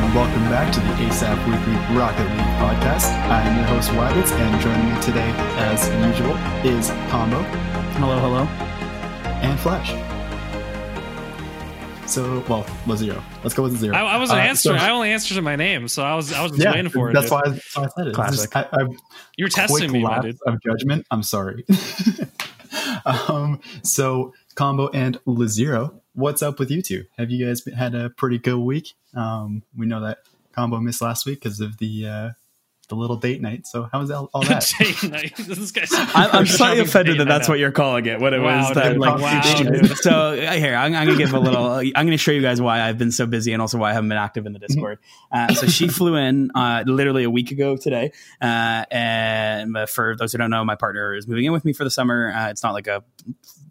And welcome back to the ASAP Weekly Rocket League podcast. I'm your host Wabbits, and joining me today, as usual, is Combo Hello, hello. and Flash. So, well, Lazero. Let's go with Zero. I, I wasn't Uh, answering. so- I only answered my name, so I was I was just yeah, waiting for it. that's dude. why, I, that's why I said it. Classic. Just, I, I, You're testing me, lapse dude. of judgment. I'm sorry. um, so Combo and Lazero, what's up with you two? Have you guys been- had a pretty good week? Um, we know that Combo missed last week because of the uh, the little date night. So how was all, all that? Date night. This guy's- I'm, I'm slightly offended that that's what you're calling it. What it Wow, was that dude. like. Wow, so dude. so, uh, here, I'm, I'm gonna give a little. I'm gonna show you guys why I've been so busy and also why I haven't been active in the Discord. Uh, so she flew in uh, literally a week ago today. Uh, and uh, for those who don't know, my partner is moving in with me for the summer. Uh, it's not like a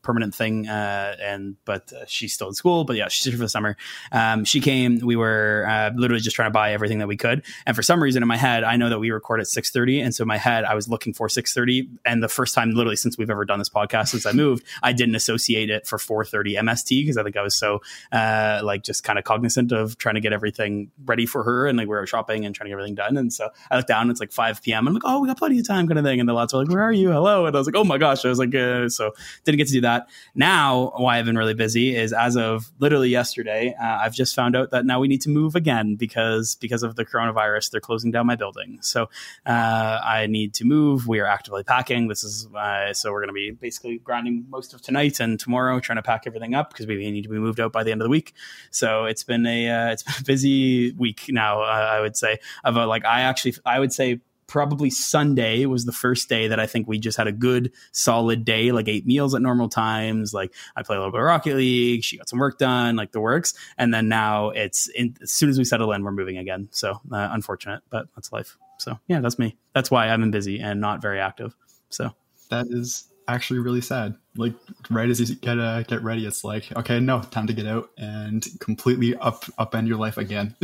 permanent thing, uh, and but uh, she's still in school. But yeah, she's here for the summer. Um, she came. We were uh, literally just trying to buy everything that we could. And for some reason, in my head, I know that we record at six thirty, and so in my head, I was looking for six thirty. And the first time, literally since we've ever done this podcast since I moved, I didn't associate it for four thirty MST because I think I was so uh, like just kind of cognizant of trying to get everything ready for her, and like we were shopping and trying to get everything done. And so I looked down, and it's like five p.m. I'm like, oh, we got plenty of time, kind of thing. And the lads were like, where are you? Hello. And I was like, oh my gosh. I was like, uh, so didn't get to do that. Now, why I've been really busy is as of literally yesterday, uh, I've just found out that now we need to move again because because of the coronavirus, they're closing down my building. So uh, I need to move. We are actively packing. This is uh, so we're going to be basically grinding most of tonight and tomorrow, trying to pack everything up because we need to be moved out by the end of the week. So it's been a uh, it's been a busy week now. Uh, I would say of a, like I actually I would say probably Sunday was the first day that I think we just had a good solid day, like ate meals at normal times. Like I play a little bit of Rocket League. She got some work done, like the works. And then now it's in, as soon as we settle in, we're moving again. So uh, unfortunate, but that's life. So yeah, that's me. That's why I've been busy and not very active. So that is actually really sad. Like right as you get uh, get ready, it's like okay, no, time to get out and completely up upend your life again.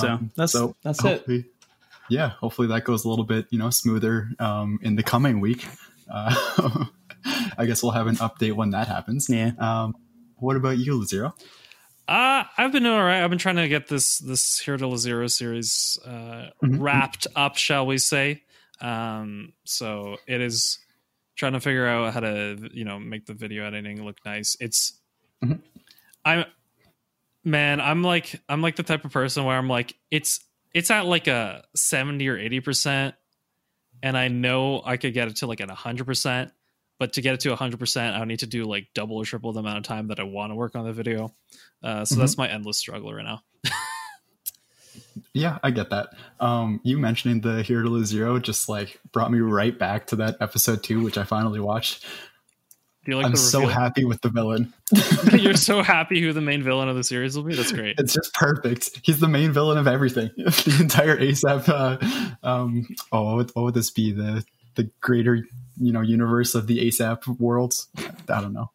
so Um, that's so that's it. Hopefully, yeah, hopefully that goes a little bit you know smoother um, in the coming week. Uh, I guess we'll have an update when that happens. Yeah. Um, what about you, Zero? Uh, I've been doing all right. I've been trying to get this this Hero to Zero series uh, Mhm. wrapped up, shall we say? Um, so it is trying to figure out how to you know make the video editing look nice. It's Mhm. I'm man, I'm like I'm like the type of person where I'm like it's it's at like a seventy or eighty percent, and I know I could get it to like at hundred percent. But to get it to 100%, I need to do like double or triple the amount of time that I want to work on the video. Uh, so Mhm. that's my endless struggle right now. Yeah, I get that. Um, you mentioning the Hero to Lose Zero just like brought me right back to that episode two, which I finally watched. Like I'm so happy with the villain. You're so happy who the main villain of the series will be. That's great. It's just perfect. He's the main villain of everything. the entire ASAP. Uh, um, oh, what would, what would this be? The the greater you know universe of the ASAP worlds. I don't know.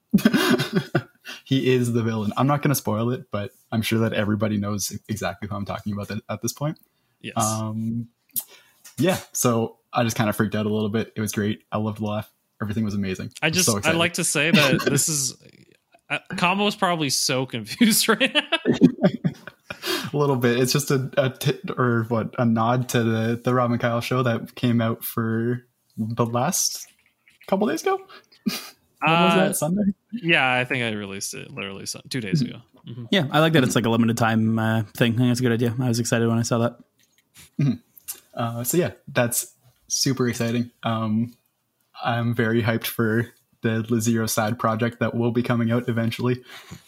he is the villain. I'm not going to spoil it, but I'm sure that everybody knows exactly who I'm talking about at this point. Yes. Um, yeah. So I just kind of freaked out a little bit. It was great. I loved the laugh. Everything was amazing. I just so I'd like to say that this is uh, Combo is probably so confused right now. a little bit. It's just a, a tit or what a nod to the the Rob and Kyle show that came out for the last couple days ago. When was Uh, that Sunday? yeah, I think I released it literally so- two days ago. Mhm. Yeah, I like that it's like a limited time uh, thing. I think it's a good idea. I was excited when I saw that. Uh, so yeah, that's super exciting. Um, I'm very hyped for the Lazero side project that will be coming out eventually.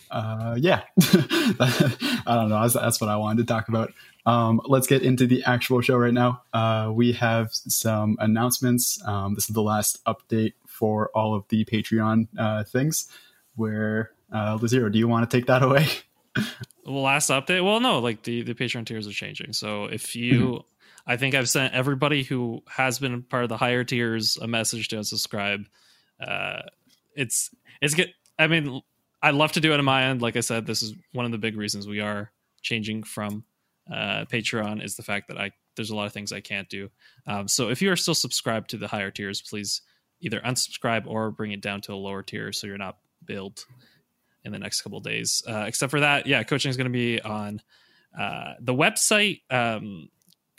Uh, yeah, I don't know. That's, that's what I wanted to talk about. Um, let's get into the actual show right now. Uh, we have some announcements. Um, this is the last update for all of the Patreon uh, things. Where uh, Lazero, do you want to take that away? The last update. Well, no, like the the Patreon tiers are changing. So if you, I think I've sent everybody who has been part of the higher tiers a message to unsubscribe. Uh, it's it's good. I mean, I'd love to do it on my end. Like I said, this is one of the big reasons we are changing from uh, Patreon is the fact that I there's a lot of things I can't do. Um, so if you are still subscribed to the higher tiers, please either unsubscribe or bring it down to a lower tier so you're not billed in the next couple days. Uh, except for that, yeah, coaching is going to be on Uh, the website um,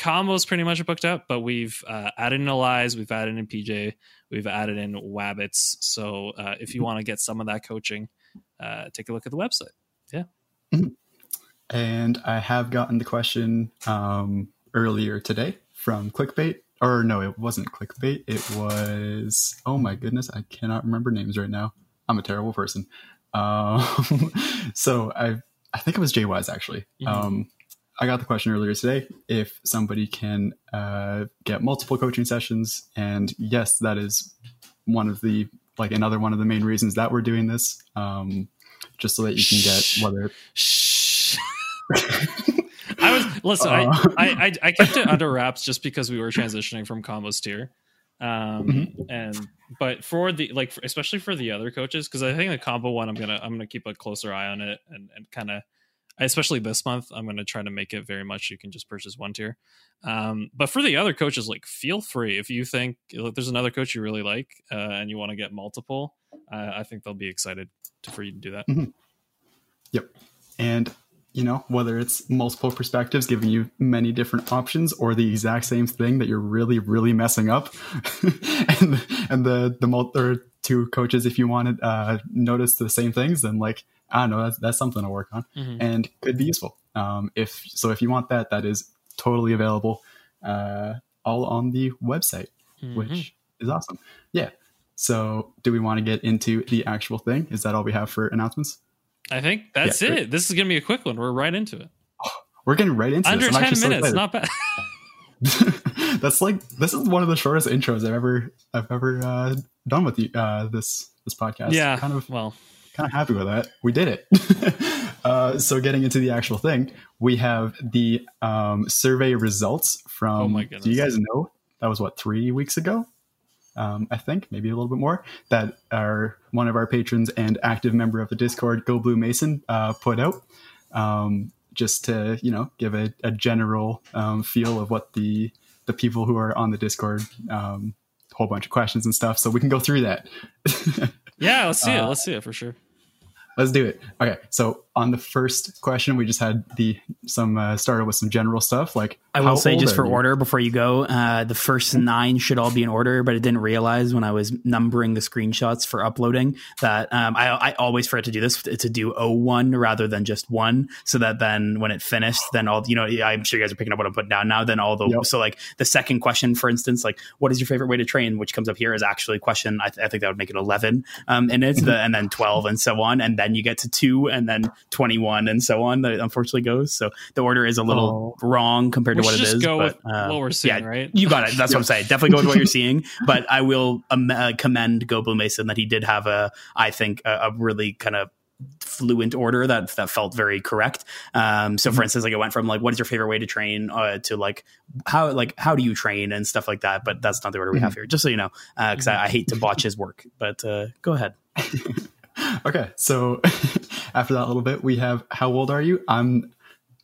combos pretty much booked up, but we've uh, added in Elias, we've added in PJ, we've added in Wabbits. So uh, if you want to get some of that coaching, uh, take a look at the website. Yeah. And I have gotten the question um, earlier today from Clickbait. Or no, it wasn't Clickbait. It was, oh my goodness, I cannot remember names right now. I'm a terrible person. Um, so I, I think it was Jay Wise actually. Mhm. Um, I got the question earlier today if somebody can uh, get multiple coaching sessions, and yes, that is one of the like another one of the main reasons that we're doing this, um, just so that you can get whether I was listen. Uh. I, I I kept it under wraps just because we were transitioning from combos tier, um, Mm-hmm. and but for the like especially for the other coaches because I think the combo one I'm gonna I'm gonna keep a closer eye on it and and kind of especially this month I'm gonna try to make it very much you can just purchase one tier. Um, but for the other coaches, like feel free if you think like, there's another coach you really like uh, and you want to get multiple. Uh, I think they'll be excited to, for you to do that. Yep. And you know, whether it's multiple perspectives giving you many different options or the exact same thing that you're really, really messing up. and and the the mul- or two coaches, if you want to uh, notice the same things, then like I don't know, that's that's something to work on Mhm. and could be useful. Um, if so, if you want that, that is totally available, uh, all on the website Mhm. which is awesome. Yeah. So, do we want to get into the actual thing? Is that all we have for announcements? I think that's Yeah, it. great. This is gonna be a quick one. We're right into it. We're getting right into Under. Ten so minutes, excited. not bad. That's like this is one of the shortest intros I've ever I've ever uh, done with you uh, this this podcast. yeah. kind of well, kind of happy with that. We did it. uh, so getting into the actual thing, we have the um, survey results from. Oh my Do you guys know that was what three weeks ago? Um, I think maybe a little bit more. That our one of our patrons and active member of the Discord, Go Blue Mason, uh, put out. Um, just to you know give a, a general um, feel of what the the people who are on the Discord um, whole bunch of questions and stuff, so we can go through that. yeah. Let's see it. Uh, Let's see it for sure. Let's do it. Okay, so on the first question, we just had the some uh, started with some general stuff like I will say, just for you? order before you go, uh, the first nine should all be in order, but I didn't realize when I was numbering the screenshots for uploading that um, I, I always forget to do this to do 01 rather than just one, so that then when it finished, then all you know, I'm sure you guys are picking up what I'm putting down now. Then all the Yep. so like the second question, for instance, like what is your favorite way to train, which comes up here is actually a question. I, th- I think that would make it 11, um, and it's the and then 12 and so on, and then you get to two and then 21 and so on. That it unfortunately goes. So the order is a little wrong compared We to what should it just is. go but, with uh, what we're seeing, yeah, right? You got it. That's what I'm saying. Definitely go with what you're seeing. But I will um, uh, commend Go Blue Mason that he did have a, I think, a, a really kind of fluent order that that felt very correct. Um, so, for instance, like it went from like, "What is your favorite way to train?" Uh, to like, "How like how do you train?" and stuff like that. But that's not the order we have here. Just so you know, because I, I hate to botch his work. But uh, go ahead. Okay, so after that little bit, we have how old are you? I'm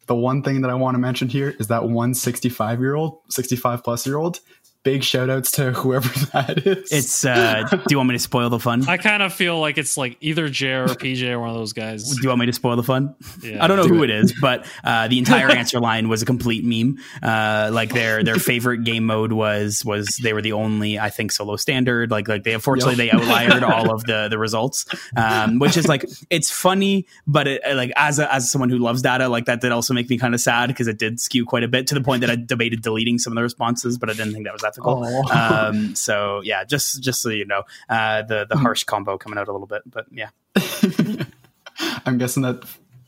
the one thing that I want to mention here is that one 65 year old, 65 plus year old. Big shout outs to whoever that is. It's. Uh, do you want me to spoil the fun? I kind of feel like it's like either J or PJ or one of those guys. Do you want me to spoil the fun? Yeah. I don't know Do who it. it is, but uh, the entire answer line was a complete meme. Uh, like their their favorite game mode was was they were the only I think solo standard. Like like they unfortunately they outliered all of the the results, um, which is like it's funny, but it, like as a, as someone who loves data, like that did also make me kind of sad because it did skew quite a bit to the point that I debated deleting some of the responses, but I didn't think that was Oh. Um, so yeah, just just so you know, uh, the the harsh combo coming out a little bit, but yeah. I'm guessing that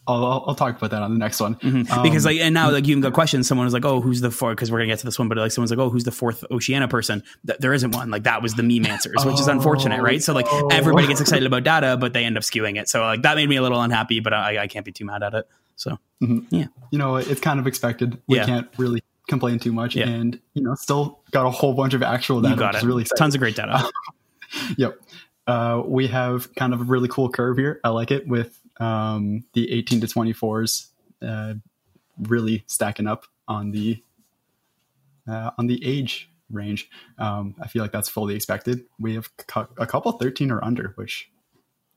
I'll, I'll, talk about that on the next one. Um, because like and now like you even got questions someone was like oh who's the fourth because we're gonna get to this one but like someone's like oh who's the fourth oceana person Th- there isn't one like that was the meme answers which is unfortunate right so like Oh. everybody gets excited about data but they end up skewing it so like that made me a little unhappy but i, I can't be too mad at it so yeah. you know, it's kind of expected. We Yeah. can't really complain too much, Yeah. and you know, still got a whole bunch of actual data. you got which it is really exciting. tons of great data Yep. Uh, we have kind of a really cool curve here. I like it with um, the 18 to 24s uh, really stacking up on the uh, on the age range. Um, I feel like that's fully expected. We have cu- a couple 13 or under, which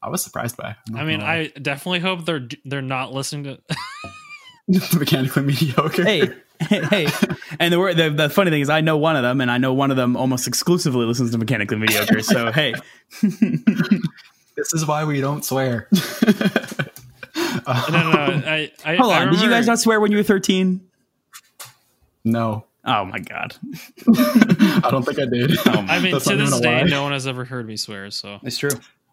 I was surprised by. I mean. I definitely hope they're they're not listening to. mechanically mediocre. Hey, hey, and the, the the funny thing is, I know one of them, and I know one of them almost exclusively listens to mechanically mediocre. So hey, this is why we don't swear. no, no, no. I, I, hold I on. Did you guys not swear when you were thirteen? no, Oh my god, I don't think I did. I mean, That's to this day, lie. no one has ever heard me swear. So it's true.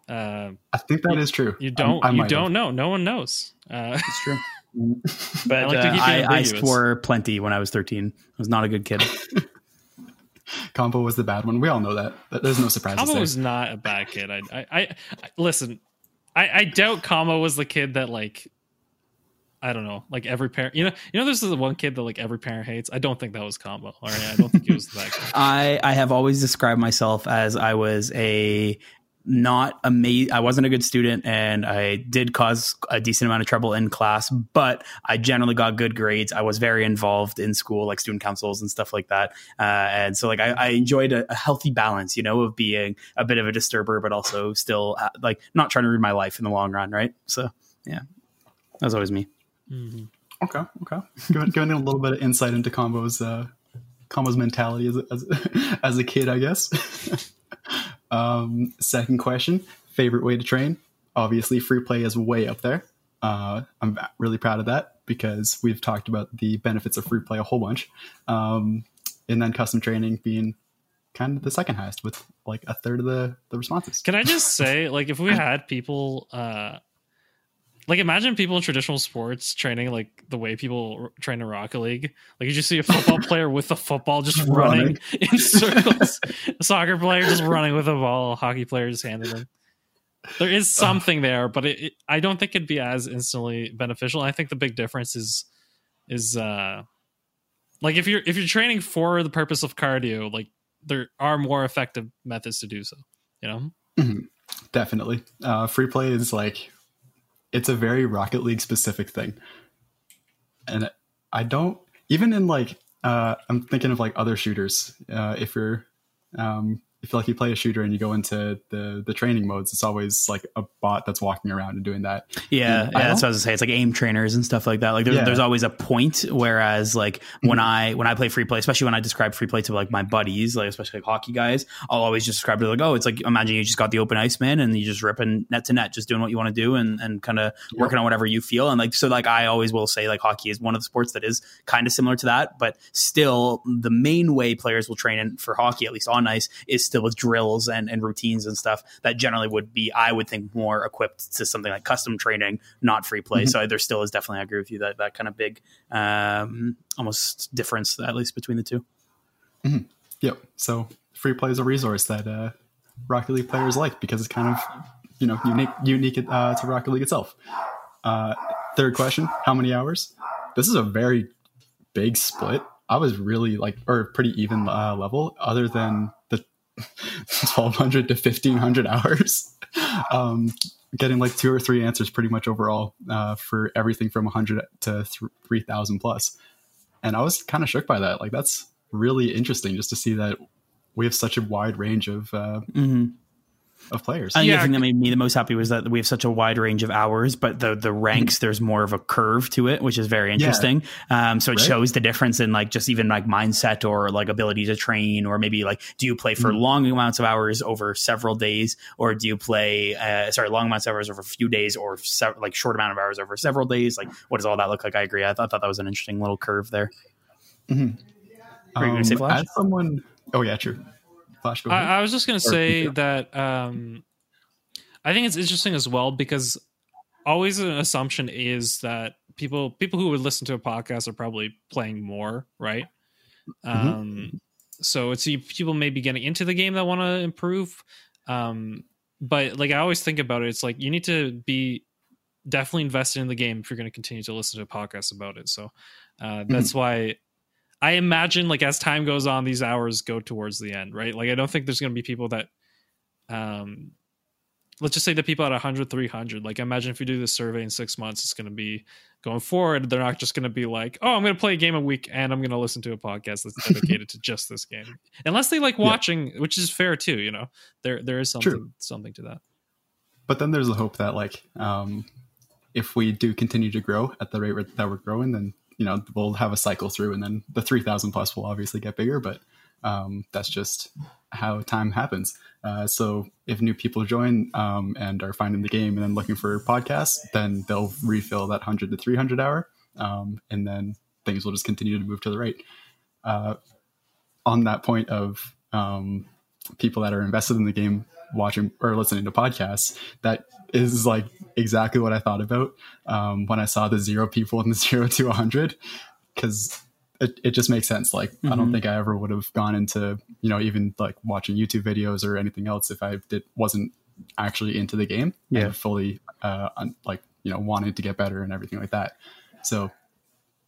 uh, I think that is true. you don't. I- I you don't know. No one knows. Uh, It's true. But I like uh, I, I swore plenty when I was thirteen. I was not a good kid. Combo was the bad one. We all know that. That- There's no surprise. Combo was not a bad kid. I, I, I, I listen. I, I doubt Combo was the kid that like. I don't know, like every parent, you know, you know, there's the one kid that like every parent hates. I don't think that was Combo. All right, I don't think he was that kid. I I have always described myself as I was a not amazing. I wasn't a good student, and I did cause a decent amount of trouble in class. But I generally got good grades. I was very involved in school, like student councils and stuff like that. Uh, and so, like, I, I enjoyed a, a healthy balance, you know, of being a bit of a disturber, but also still uh, like not trying to ruin my life in the long run, right? So, yeah, that was always me. Mhm. Okay, okay. Giving, giving a little bit of insight into Combo's uh, Combo's mentality as as, as a kid, I guess. um, second question: favorite way to train? Obviously, free play is way up there. Uh, I'm really proud of that because we've talked about the benefits of free play a whole bunch, um, and then custom training being kind of the second highest with like a third of the the responses. Can I just say, like, if we had people, uh, like, imagine people in traditional sports training like the way people r- train in Rocket League. Like, you just see a football player with a football just running Running. in circles, a soccer player just running with a ball, a hockey player just handing them. There is something there, but it, it, I don't think it'd be as instantly beneficial. I think the big difference is, is uh, like if you're if you're training for the purpose of cardio, like there are more effective methods to do so. You know. Definitely. Uh, free play is like, it's a very Rocket League specific thing. And I don't, even in like, uh, I'm thinking of like other shooters. Uh, if you're, um, if like you play a shooter and you go into the the training modes, it's always like a bot that's walking around and doing that. Yeah, yeah, that's what I was gonna say. It's like aim trainers and stuff like that. Like there's, Yeah. there's always a point. Whereas like when mm-hmm. I when I play free play, especially when I describe free play to like my buddies, like especially like hockey guys, I'll always just describe it like, oh, it's like imagine you just got the open ice man and you just ripping net to net, just doing what you want to do and and kind of working on whatever you feel. And like so, like I always will say, like hockey is one of the sports that is kind of similar to that, but still the main way players will train in for hockey, at least on ice, is still with drills and, and routines and stuff that generally would be, I would think, more equipped to something like custom training, not free play. Mhm. So there still is definitely, I agree with you that that kind of big, um, almost difference at least between the two. Yep. So free play is a resource that uh, Rocket League players like because it's kind of you know unique unique uh, to Rocket League itself. Uh, third question: How many hours? This is a very big split. I was really like, or pretty even uh, level, other than 1200 to 1500 hours. Um, getting like two or three answers pretty much overall uh, for everything from 100 to 3000. And I was kind of shook by that. Like, that's really interesting just to see that we have such a wide range of uh, Mm-hmm. Of players. I think Yeah. the thing that made me the most happy was that we have such a wide range of hours, but the the ranks there's more of a curve to it, which is very interesting. Um, so it Right. shows the difference in like just even like mindset or like ability to train, or maybe like do you play for Mhm. long amounts of hours over several days, or do you play uh, sorry long amounts of hours over a few days, or se- like short amount of hours over several days? Like what does all that look like? I agree. I thought, thought that was an interesting little curve there. Were you gonna say Flash? As someone, oh yeah, true. Flash. I, I was just going to Or say that um, I think it's interesting as well because always an assumption is that people people who would listen to a podcast are probably playing more, right? Mm-hmm. Um, so it's people may be getting into the game that want to improve, um, but like I always think about it, it's like you need to be definitely invested in the game if you're going to continue to listen to a podcast about it. So uh, Mm-hmm. that's why I imagine like as time goes on, these hours go towards the end, right? Like I don't think there's going to be people that, um, let's just say the people at 100, 300. Like imagine if you do this survey in six months, it's going to be going forward. They're not just going to be like, oh, I'm going to play a game a week and I'm going to listen to a podcast that's dedicated to just this game, unless they like Yeah. watching, which is fair too. You know, there there is something True. something to that. but then there's the hope that like um if we do continue to grow at the rate that we're growing, then you know we'll have a cycle through, and then the three thousand plus will obviously get bigger, but um, that's just how time happens. Uh, so if new people join um, and are finding the game and then looking for podcasts, then they'll refill that 100 to 300 hour, um, and then things will just continue to move to the right. Uh, on that point of um, people that are invested in the game watching or listening to podcasts, that is like exactly what I thought about um, when I saw the zero people in the zero to 100, because it, it just makes sense. Like, mm-hmm. I don't mm-hmm. think I ever would have gone into, you know, even like watching YouTube videos or anything else if I did wasn't actually into the game yeah. and fully, uh, like, you know, wanted to get better and everything like that. So,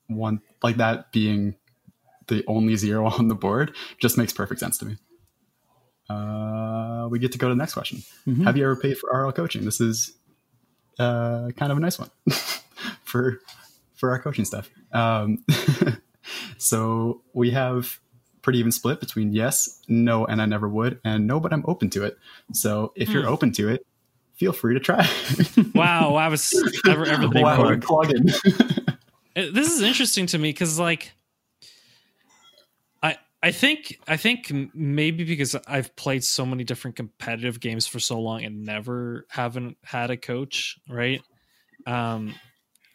one like that being the only zero on the board just makes perfect sense to me. Uh, we get to go to the next question. Mm-hmm. Have you ever paid for RL coaching? This is uh, kind of a nice one for for our coaching stuff. Um, so we have pretty even split between yes, no, and I never would, and no, but I'm open to it. So if you're hmm. open to it, feel free to try. wow, I was ever ever wow, plug-in. this is interesting to me because like I think I think maybe because I've played so many different competitive games for so long and never haven't had a coach, right? Um,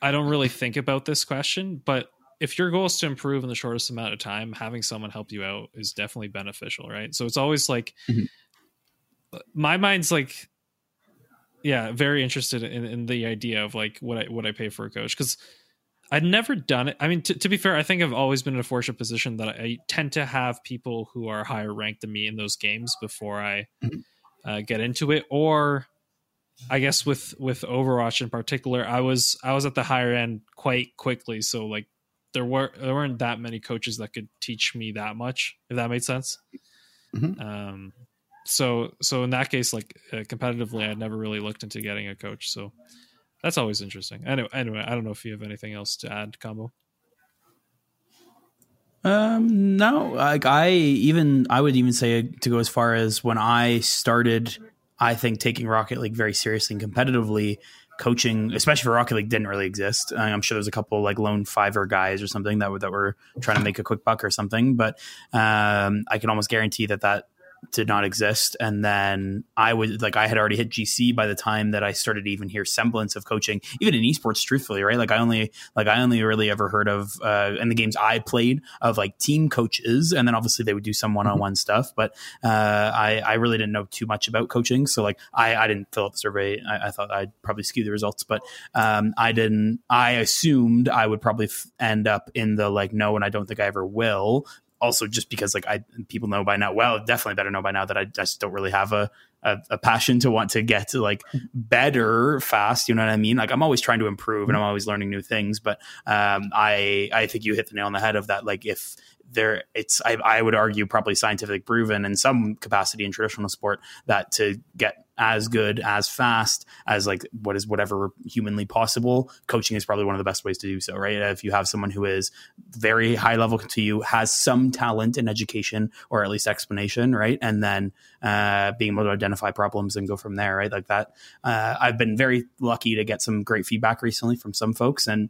I don't really think about this question, but if your goal is to improve in the shortest amount of time, having someone help you out is definitely beneficial, right? So it's always like mm-hmm. my mind's like yeah, very interested in, in the idea of like what I what I pay for a coach because I'd never done it. I mean, t- to be fair, I think I've always been in a fortunate position that I tend to have people who are higher ranked than me in those games before I mm-hmm. uh, get into it. Or, I guess with with Overwatch in particular, I was I was at the higher end quite quickly. So like there were there weren't that many coaches that could teach me that much. If that made sense. Mm-hmm. Um. So so in that case, like uh, competitively, I'd never really looked into getting a coach. So that's always interesting. Anyway, anyway, I don't know if you have anything else to add, combo. Um, no, like I even I would even say to go as far as when I started, I think taking Rocket League very seriously and competitively, coaching, especially for Rocket League, didn't really exist. I'm sure there's a couple like lone Fiverr guys or something that were that were trying to make a quick buck or something, but um, I can almost guarantee that that did not exist. And then I was like I had already hit GC by the time that I started to even hear semblance of coaching, even in esports, truthfully, right? Like I only like I only really ever heard of uh in the games I played of like team coaches, and then obviously they would do some one on one stuff. But uh I I really didn't know too much about coaching. So like I, I didn't fill out the survey. I, I thought I'd probably skew the results, but um I didn't I assumed I would probably f- end up in the like no and I don't think I ever will also just because like I people know by now. Well, definitely better know by now that I just don't really have a, a, a passion to want to get to like better fast. You know what I mean? Like I'm always trying to improve and I'm always learning new things. But um, I I think you hit the nail on the head of that. Like if there it's I, I would argue probably scientific proven in some capacity in traditional sport that to get as good as fast as like what is whatever humanly possible. Coaching is probably one of the best ways to do so right? If you have someone who is very high level to you has some talent in education or at least explanation right? And then uh, being able to identify problems and go from there right? Like that uh, i've been very lucky to get some great feedback recently from some folks and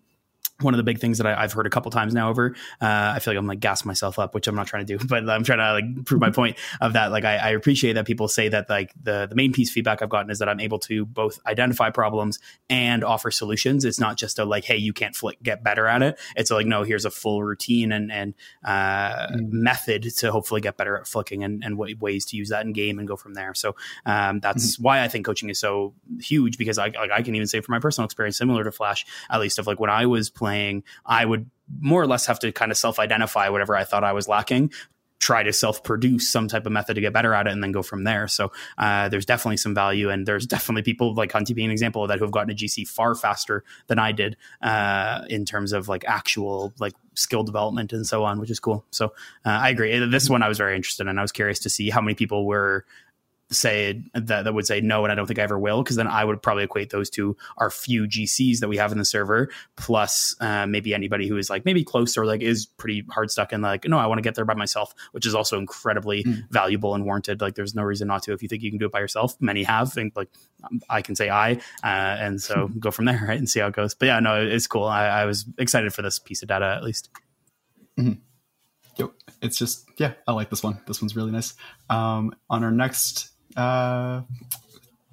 one of the big things that I, have heard a couple times now over, uh, I feel like I'm like gas myself up, which I'm not trying to do, but I'm trying to like prove my point of that. Like I, I, appreciate that people say that like the the main piece feedback I've gotten is that I'm able to both identify problems and offer solutions. It's not just a like, hey, you can't flick, get better at it. It's like, no, here's a full routine and and uh, mm. method to hopefully get better at flicking and, and ways to use that in game and go from there. So um, that's mm. why I think coaching is so huge because I like I can even say from my personal experience, similar to Flash, at least of like when I was playing playing, I would more or less have to kind of self identify whatever I thought I was lacking try to self produce some type of method to get better at it and then go from there. So uh, there's definitely some value, and there's definitely people like Hunty being an example of that who have gotten a GC far faster than I did uh, in terms of like actual like skill development and so on, which is cool. So uh, I agree. This one I was very interested in. I was curious to see how many people were say that that would say no and I don't think I ever will because then I would probably equate those to our few GCs that we have in the server plus uh, maybe anybody who is like maybe close or like is pretty hard stuck and like no I want to get there by myself which is also incredibly mm. valuable and warranted like there's no reason not to if you think you can do it by yourself many have think like I can say I uh, and so go from there right and see how it goes but yeah no it's cool I, I was excited for this piece of data at least. Mm-hmm. Yep. It's just, yeah, I like this one. This one's really nice. Um, on our next uh,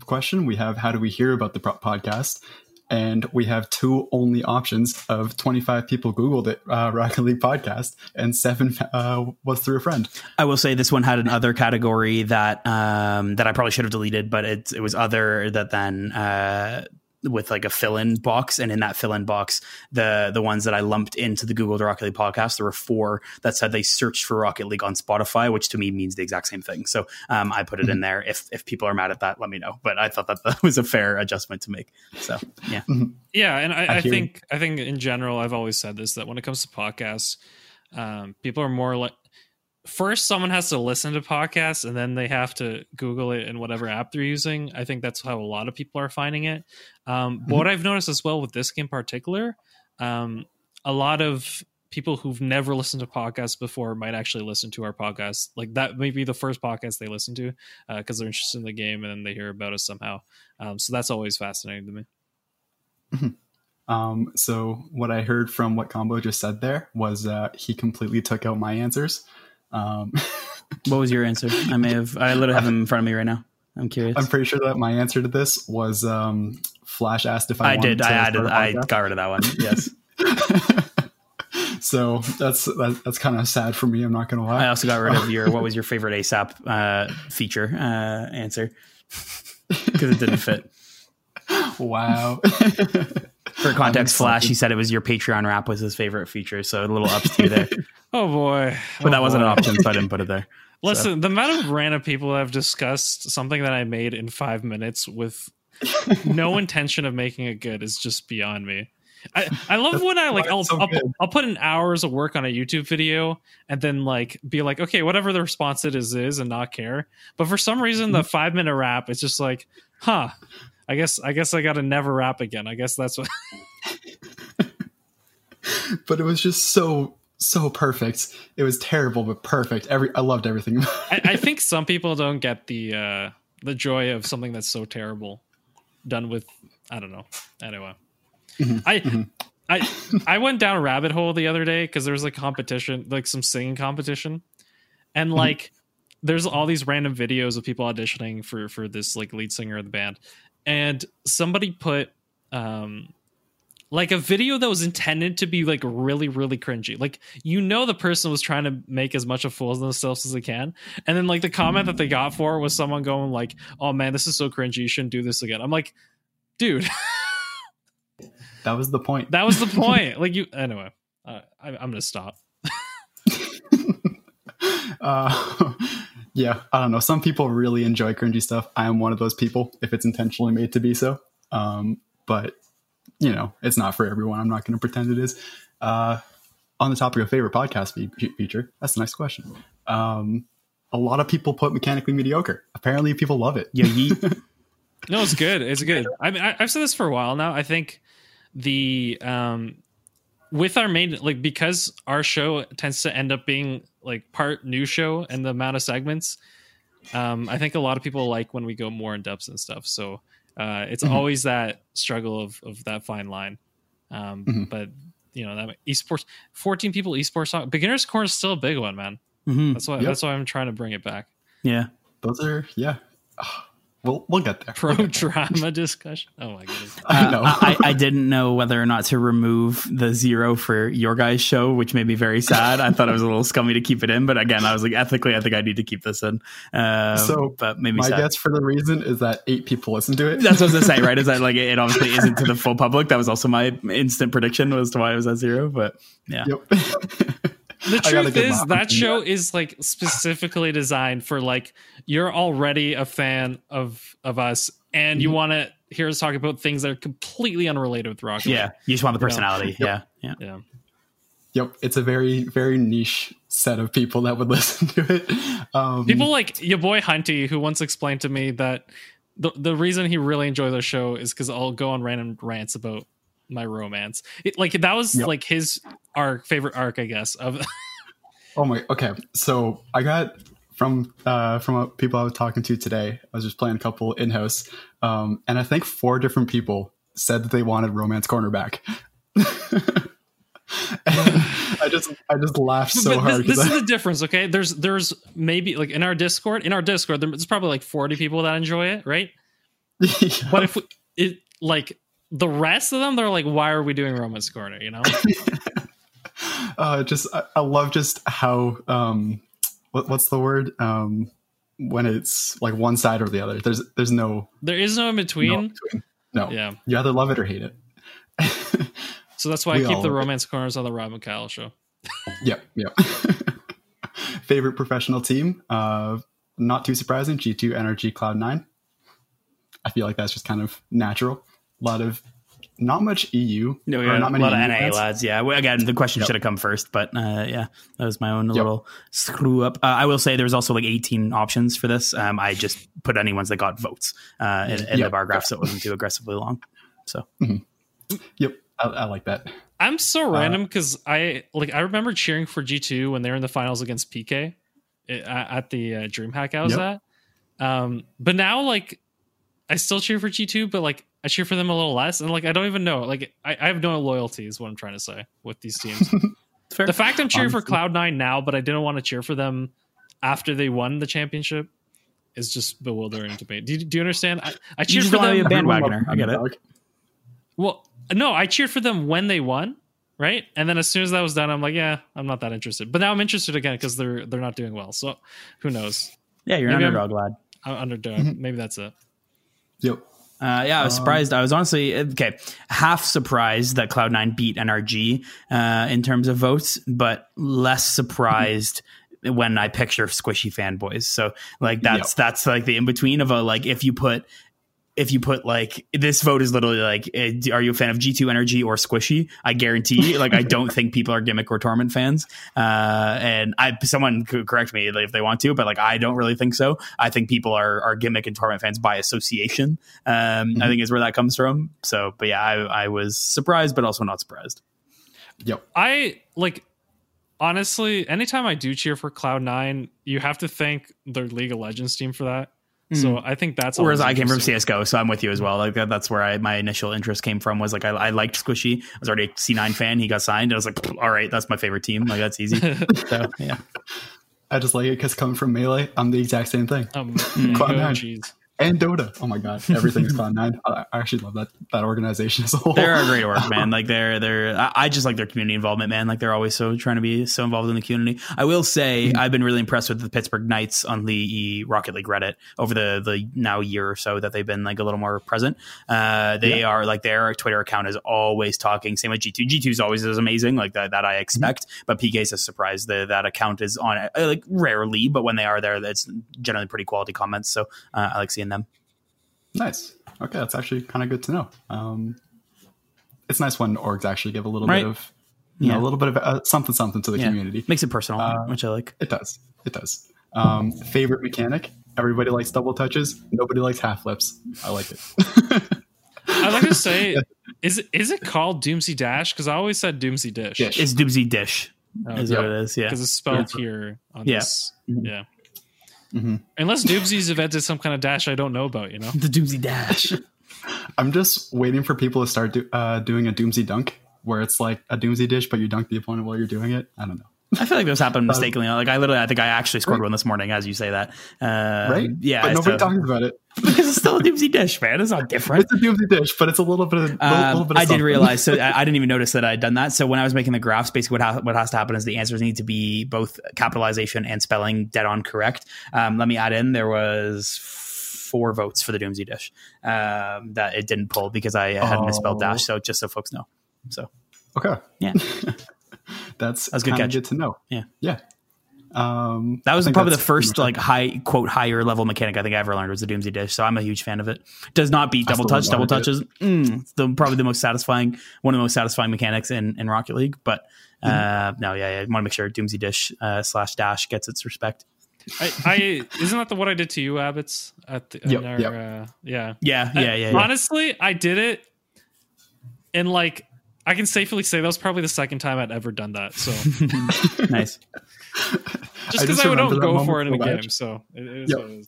question, we have how do we hear about the podcast? And we have two only options of 25 people Googled it, uh, Rocket League podcast, and seven uh, was through a friend. I will say this one had an other category that um, that I probably should have deleted, but it, it was other that then uh, with like a fill-in box and in that fill-in box the the ones that i lumped into the google rocket league podcast there were four that said they searched for rocket league on spotify which to me means the exact same thing. So um, i put it mm-hmm. in there. If if people are mad at that let me know. But i thought that that was a fair adjustment to make. So yeah. Mm-hmm. yeah and i, I, I think i think in general i've always said this that when it comes to podcasts um, people are more like first someone has to listen to podcasts and then they have to google it in whatever app they're using i think that's how a lot of people are finding it um, mm-hmm. but what i've noticed as well with this game in particular um, a lot of people who've never listened to podcasts before might actually listen to our podcast like that may be the first podcast they listen to because uh, they're interested in the game and then they hear about us somehow um, so that's always fascinating to me mm-hmm. um, so what I heard from what Combo just said there was uh, he completely took out my answers. Um, what was your answer? I may have. I literally have them in front of me right now. I'm curious. I'm pretty sure that my answer to this was um, Flash asked if I. I did. I added. I got rid of that one. Yes. so that's that, that's kind of sad for me. I'm not gonna lie. I also got rid of your what was your favorite ASAP uh, feature uh, answer because it didn't fit. Wow. For context, Flash, he said it was your Patreon rap was his favorite feature, so a little ups to you there. oh boy, but that wasn't an option, so I didn't put it there. Listen, so. the amount of random people that have discussed something that I made in five minutes with no intention of making it good is just beyond me. I, I love when I like I'll, so I'll, I'll, put in hours of work on a YouTube video and then like be like okay whatever the response it is is and not care but for some reason the mm-hmm. five minute rap it's just like huh I guess I guess I got to never rap again. I guess that's what. but it was just so so perfect. It was terrible but perfect. Every I loved everything. I, I, think some people don't get the uh, the joy of something that's so terrible done with I don't know. Anyway, mm-hmm. I. Mm-hmm. I I went down a rabbit hole the other day because there was a competition, like some singing competition, and mm-hmm. like mm-hmm. there's all these random videos of people auditioning for for this like lead singer of the band, and somebody put um like a video that was intended to be like really really cringy. Like you know the person was trying to make as much of fools of themselves as they can. And then like the comment that they got for was someone going like oh man this is so cringy. You shouldn't do this again. I'm like dude. That was the point. That was the point. Like you anyway uh, I, i'm gonna stop. Uh yeah, I don't know. Some people really enjoy cringy stuff. I am one of those people if it's intentionally made to be so. Um, but you know, it's not for everyone. I'm not going to pretend it is. Uh, on the topic of favorite podcast fe- feature, that's a nice question. Um, a lot of people put mechanically mediocre. Apparently, people love it. Yeah, no, it's good. It's good. I mean, I, I've said this for a while now. I think the um, with our main like because our show tends to end up being like part new show and the amount of segments um i think a lot of people like when we go more in depth and stuff so uh it's mm-hmm. always that struggle of of that fine line um mm-hmm. but you know that esports 14 people esports beginners corner is still a big one man mm-hmm. that's why yep. that's why i'm trying to bring it back yeah those are yeah We'll, we'll get there. Pro we'll drama discussion. Oh my goodness. I, know. Uh, I, I, didn't know whether or not to remove the zero for your guys' show, which made me very sad. I thought it was a little scummy to keep it in, but again, I was like, ethically, I think I need to keep this in. Uh, so, but maybe my sad. guess for the reason is that eight people listen to it. That's what I was gonna say, right? Is that like it obviously isn't to the full public? That was also my instant prediction as to why it was at zero. But yeah. Yep. the truth is that show is like specifically designed for like you're already a fan of of us and you mm-hmm. want to hear us talk about things that are completely unrelated with rock yeah you just want the personality you know? yeah yeah. Yeah. Yep, it's a very very niche set of people that would listen to it. Um, People like your boy Hunty, who once explained to me that the the reason he really enjoys the show is because I'll go on random rants about my romance. It, like that was Yep. like his arc, favorite arc, I guess. Of Oh my. Okay, so I got from uh, from uh, people I was talking to today. I was just playing a couple in house, um, and I think four different people said that they wanted romance cornerback. I just I just laughed so But hard. this, this 'cause is the difference, okay? There's there's maybe like in our Discord, in our Discord, there's probably like 40 people that enjoy it, right? I- But if we, it like the rest of them, they're like, why are we doing romance corner? You know? uh, just I, I love just how um what, what's the word um when it's like one side or the other there's there's no There is no in no, between. between. no. Yeah. you either love it or hate it So that's why I keep the love it. romance corners on the Rob Kyle show. yep yep favorite professional team uh not too surprising g2 NRG cloud 9 i feel like that's just kind of natural a lot of not much eu No, yeah, not a many lot of NA lads. lads. Yeah. Well, again, the question Yep. should have come first, but uh, yeah, that was my own Yep. little screw up. Uh, I will say there was also like 18 options for this. Um, I just put any ones that got votes uh, in, in the bar graph, so it wasn't too aggressively long. So yep I, I like that I'm so Uh, random because I like I remember cheering for G2 when they were in the finals against PK at the uh, DreamHack I was Yep. at. Um, but now like I still cheer for G2, but like I cheer for them a little less, and like I don't even know. Like I, I have no loyalty is what I'm trying to say with these teams. fair. the fact I'm cheering for Cloud9 now, but I didn't want to cheer for them after they won the championship is just bewildering to me. Do you, do you understand? I, I cheered for don't them. be a bandwagoner. I get it. Well, no, I cheered for them when they won, right? And then as soon as that was done, I'm like, yeah, I'm not that interested. But now I'm interested again because they're they're not doing well. So who knows? yeah, you're an maybe I'm- underdog lad. I'm underdog. Mm-hmm. Maybe that's it. Yep Uh, yeah, I was Um, surprised. I was honestly okay, half surprised that Cloud9 beat NRG uh, in terms of votes, but less surprised when I picture squishy fanboys. So like that's that's like the in between of a like if you put if you put like this vote is literally like eh, are you a fan of G2 NRG or Squishy? I guarantee like I don't think people are gimmick or torment fans. Uh, and I someone could correct me if they want to, but like I don't really think so. I think people are are gimmick and torment fans by association. Um, I think is where that comes from. So, but yeah, I, I was surprised, but also not surprised. yep I like honestly, anytime I do cheer for Cloud9, you have to thank their League of Legends team for that. So I think that's Whereas I came from. CS:GO, so I'm with you as well. Like that, that's where I, my initial interest came from. Was like I, I liked Squishy. I was already a C9 fan. He got signed. I was like, all right, that's my favorite team. Like that's easy. so yeah, I just like it because coming from melee, I'm the exact same thing. Um, Cloud9. oh, jeez. And Dota. Oh my god, everything's Cloud Nine. I I actually love that that organization as a whole. they're a great org, man. Like they're they're. I, just like their community involvement, man. Like they're always so trying to be so involved in the community. I will say I've been really impressed with the Pittsburgh Knights on the Rocket League Reddit over the the now year or so that they've been like a little more present. Uh, they are like their Twitter account is always talking. Same with G two. G two is always as amazing like that that I expect. But PK's a surprise. The that account is on uh, like rarely, but when they are there, it's generally pretty quality comments. So uh, I like seeing them. Nice. Okay, that's actually kind of good to know. Um, it's nice when orgs actually give a little Right. bit of, you know, Yeah. a little bit of uh, something something to the Yeah. community. Makes it personal, Uh, which I like. It does. It does. Um, favorite mechanic? Everybody likes double touches. Nobody likes half flips. I like it. I'd like to say, is it is it called Doomsy Dash? Because I always said Doomsy Dish. Dish. It's Doomsy Dish. Oh, is yeah. what it is. Yeah. because it's spelled Yeah. here on Yeah. this. Mhm. Yeah. Mhm. Unless Doomsy's invented some kind of dash I don't know about, you know. The Doomsy Dash. I'm just waiting for people to start do, uh, doing a doomsy dunk, where it's like a doomsy dish, but you dunk the opponent while you're doing it. I don't know. I feel like this happened mistakenly. Like I literally, I think I actually scored Right. one this morning as you say that. Uh, right? Yeah. but nobody a- talks about it. because it's still a Doomsy Dish, man. It's not different. It's a doomsy dish, but it's a little bit of. little, Um, little bit of I did realize, so I, I didn't even notice that I'd done that. So when I was making the graphs, basically what, ha- what has to happen is the answers need to be both capitalization and spelling dead on correct. Um, let me add in there was four votes for the Doomsy Dish um, that it didn't pull because I had misspelled Oh. dash. So just so folks know. So Okay. Yeah. That's That's a good kinda catch. good to know. Yeah. Yeah. Um, That was probably the first like high quote higher level mechanic I think I ever learned was the Doomsday Dish. So I'm a huge fan of it. Does not beat double touch. Double know how to touch is mm, the, probably the most satisfying, one of the most satisfying mechanics in, in Rocket League. But uh, Mm-hmm. no, yeah, yeah, I want to make sure Doomsday Dish uh, slash Dash gets its respect. I, I isn't that the what I did to you, Wabbits? At the, in Yep, our, yep. Uh, yeah, Yeah, I- yeah, yeah. yeah. Honestly, I did it, and like I can safely say that was probably the second time I'd ever done that. So nice. just because just I, remember don't go for it in a so much. game, so it, it is Yep. what it is.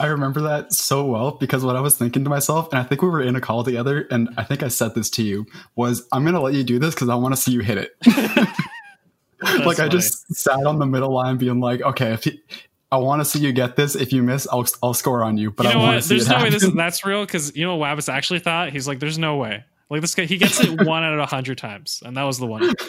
I remember that so well because what I was thinking to myself, and I think we were in a call together, and I think I said this to you, was I'm gonna let you do this because I want to see you hit it. That's like I just sat on the middle line, being like, okay, if he, I want to see you get this. If you miss, I'll I'll score on you. But you I know want what? to see There's it no way this that's real because you know what Wabbits actually thought. He's like, "There's no way." Like this guy, he gets it one out of a hundred times, and that was the one.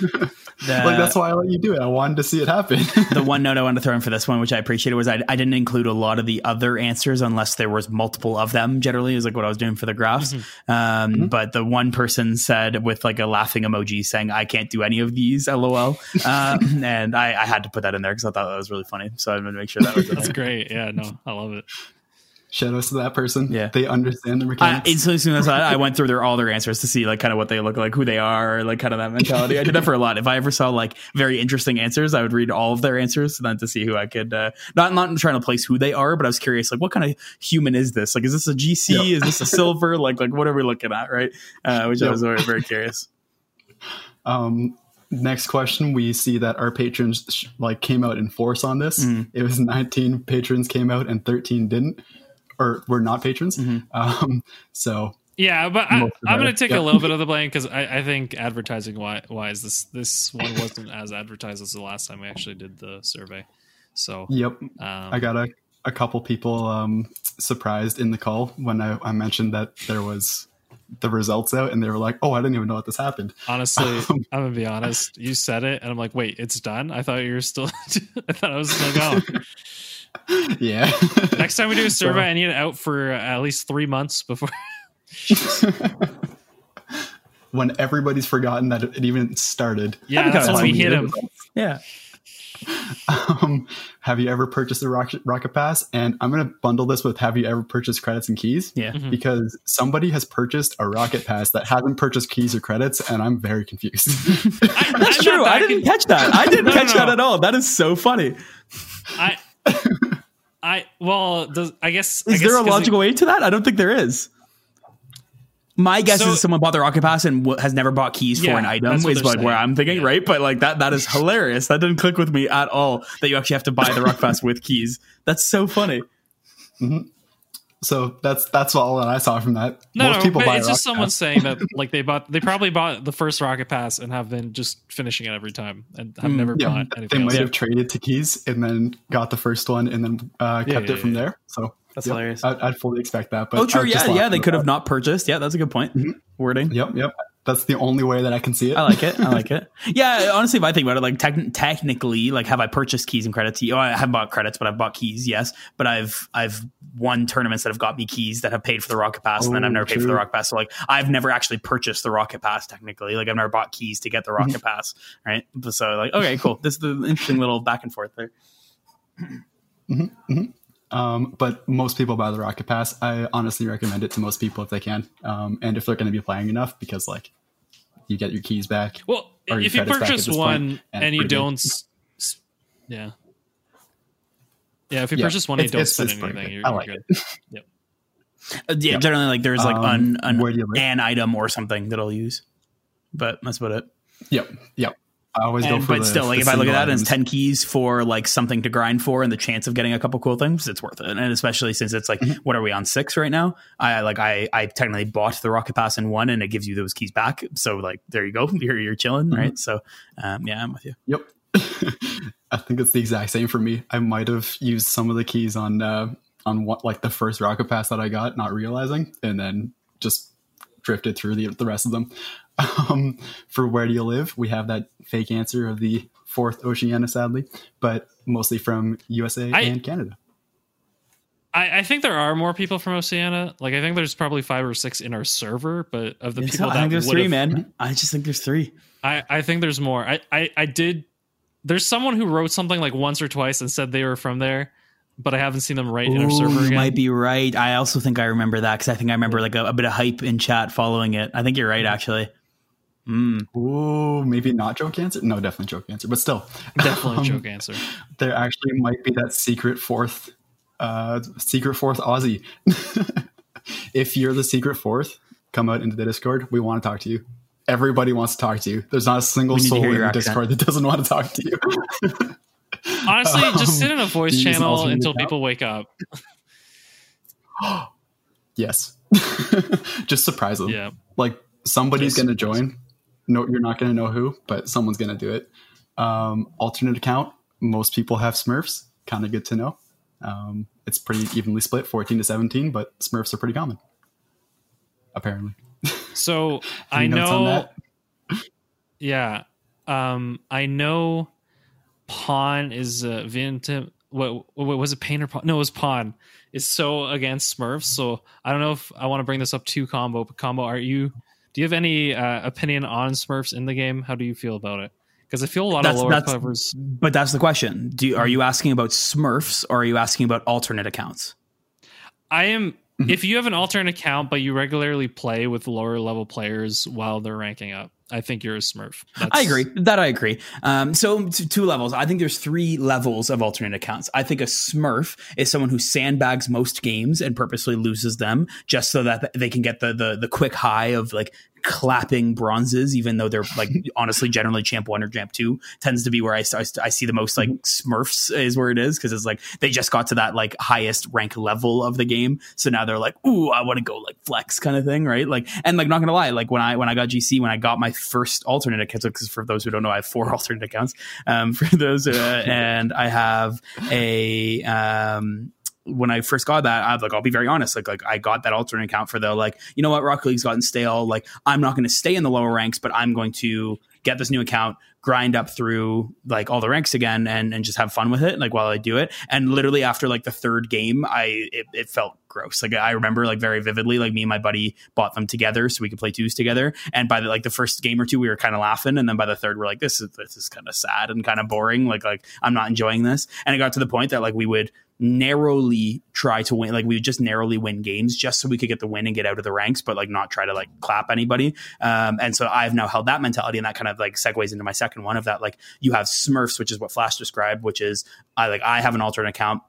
The, like that's why I let you do it. I wanted to see it happen. the one note I wanted to throw in for this one, which I appreciated, was I, I didn't include a lot of the other answers unless there was multiple of them. Generally, is like what I was doing for the graphs. Um, But the one person said with like a laughing emoji saying, "I can't do any of these," lol. Um, and I, I had to put that in there because I thought that was really funny. So I'm going to make sure that was That's great. Yeah, no, I love it. Shout outs to that person. Yeah. they understand the I, mechanics. instantly, as soon as I, I went through their all their answers to see like kind of what they look like, who they are, like kind of that mentality. I did that for a lot. If I ever saw like very interesting answers, I would read all of their answers and then to see who I could. Uh, not not trying to place who they are, but I was curious, like what kind of human is this? Like, is this a GC? Yep. Is this a silver? like, like what are we looking at, right? Uh, which I was very very curious. Um, next question, we see that our patrons like came out in force on this. Mm-hmm. It was 19 patrons came out and 13 didn't, or were not patrons. Mm-hmm. Um, so Yeah, but I, I'm going to take yeah. a little bit of the blame because I, I think advertising wi- wise, this this one wasn't as advertised as the last time we actually did the survey. So, yep, um, I got a, a couple people um, surprised in the call when I, I mentioned that there was the results out, and they were like, "Oh, I didn't even know that this happened." honestly, Um, I'm gonna be honest. You said it, and I'm like, wait, it's done. I thought you were still. I thought I was still going. yeah. Next time we do a survey, So- I need it out for at least three months before. when everybody's forgotten that it even started. Yeah, That'd that's when we hit him. Yeah, Um, have you ever purchased a Rocket, Rocket Pass? And I'm going to bundle this with Have you ever purchased credits and keys? yeah. Mhm. Because somebody has purchased a Rocket Pass that hasn't purchased keys or credits, and I'm very confused. I, That's I'm true. not I didn't con- catch that. I didn't No, no, catch that at all. That is so funny. I, I well, does, I guess. I Is guess there a 'cause it- logical way to that? I don't think there is. My guess So- is someone bought the Rocket Pass and w- has never bought keys Yeah, for an item. that's what Is they're like where. I'm thinking, Yeah. right? But like that, that is hilarious. That didn't click with me at all. That you actually have to buy the Rocket Pass with keys. That's so funny. Mm-hmm. So that's that's all that I saw from that. No, Most people but buy it's just someone Pass. saying that like they bought they probably bought the first rocket pass and have been just finishing it every time and have Mm, never Yeah, bought they anything might else. have traded to keys and then got the first one and then uh, kept yeah, it from yeah. there. So That's yep, hilarious. I'd, I'd fully expect that. But oh, true. Yeah, yeah. They could have not purchased. Yeah, that's a good point. Wording. Yep, yep. That's the only way that I can see it. I like it. I like it. Yeah, honestly, if I think about it, like techn technically, like have I purchased keys and credits? Oh, I haven't bought credits, but I've bought keys. Yes, but I've I've won tournaments that have got me keys that have paid for the Rocket Pass, and then I've Oh, never paid for the. Rocket Pass. So like I've never actually purchased the Rocket Pass technically. Like I've never bought keys to get the Rocket Pass. Right. So like okay, cool. This is the interesting little back and forth there. Um, but most people buy the Rocket Pass. I honestly recommend it to most people if they can, um, and if they're going to be playing enough, because like you get your keys back. Well, Or if you credits back at purchase one point, and and you pretty don't, s- s- yeah, yeah. If you Yeah, purchase one and you don't spend anything, you're, I you're like good. it. Uh, yeah, Yep. generally like there's like Um, an an, where do you live? an item or something that I'll use, but that's about it. Yep, yep. I always go And, for but the, still, like if I look at that and it's ten keys for like something to grind for, and the chance of getting a couple cool things, it's worth it. And especially since it's like, Mm-hmm. what are we on six right now? I like I I technically bought the rocket pass in one, and it gives you those keys back. So like there you go, you're you're chilling, Mm-hmm. right? So um, yeah, I'm with you. Yep. I think it's the exact same for me. I might have used some of the keys on uh, on what like the first rocket pass that I got, not realizing, and then just drifted through the the rest of them. Um, for where do you live? We have that fake answer of the fourth Oceania, sadly, but mostly from USA I- and Canada. I, I think there are more people from Oceania. Like I think there's probably five or six in our server, but of the people I that think there's three, man. I just think there's three. I, I think there's more. I, I, I did there's someone who wrote something like once or twice and said they were from there, but I haven't seen them write in our server you again. might be right. I also think I remember that because I think I remember like a, a bit of hype in chat following it. I think you're right, actually. Mm. Ooh, maybe not joke answer. No, definitely joke answer, but still, Definitely Um, joke answer. there actually might be that secret fourth, uh, secret fourth Aussie. if you're the secret fourth, come out into the Discord. We want to talk to you. Everybody wants to talk to you. There's not a single We need to soul in the. Discord that doesn't want to talk to you. Honestly, just Um, sit in a voice use an channel until people wake up. yes, just surprise them. Yeah. like somebody's going to join. No, you're not going to know who, but someone's going to do it. Um, alternate account. Most people have Smurfs. Kind of good to know. Um, it's pretty evenly split, 14 to 17, but Smurfs are pretty common. Apparently. So I know. that? Yeah. Um, I know Pawn is uh, Vintim. What, what was it? Pain or Pawn? No, it was Pawn. Is so against Smurfs. So I don't know if I want to bring this up to Combo. But Combo, are you? Do you have any uh, opinion on Smurfs in the game? How do you feel about it? Because I feel a lot That's- of lower that's- covers. But that's the question. Do you, are you asking about Smurfs or are you asking about alternate accounts? I am. Mhm. If you have an alternate account, but you regularly play with lower level players while they're ranking up, I think you're a Smurf. That's, I agree. That I agree. Um, so t- two levels. I think there's three levels of alternate accounts. I think a Smurf is someone who sandbags most games and purposely loses them just so that they can get the the, the quick high of like clapping bronzes, even though they're like honestly generally champ one or champ two tends to be where I, I, I see the most like Smurfs is where it is because it's like they just got to that like highest rank level of the game, so now they're like, ooh, I want to go like flex kind of thing, right? Like and like not gonna lie, like when I when I got GC when I got my first alternate account, because for those who don't know, I have four alternate accounts. Um, for those uh, and I have a um when I first got that, I was like, I'll be very honest. Like, like I got that alternate account for the like, you know what, Rocket League's gotten stale. Like, I'm not going to stay in the lower ranks, but I'm going to get this new account, grind up through like all the ranks again, and and just have fun with it. Like while I do it, and literally after like the third game, I it, it felt gross. Like I remember like very vividly, like me and my buddy bought them together so we could play twos together. And by the like the first game or two, we were kind of laughing, and then by the third, we're like, this is this is kind of sad and kind of boring. Like like I'm not enjoying this. And it got to the point that like we would narrowly try to win like we would just narrowly win games just so we could get the win and get out of the ranks but like not try to like clap anybody. Um and so i've now held that mentality and that kind of like segues into my second one of that like you have smurfs which is what flash described which is i like i have an alternate account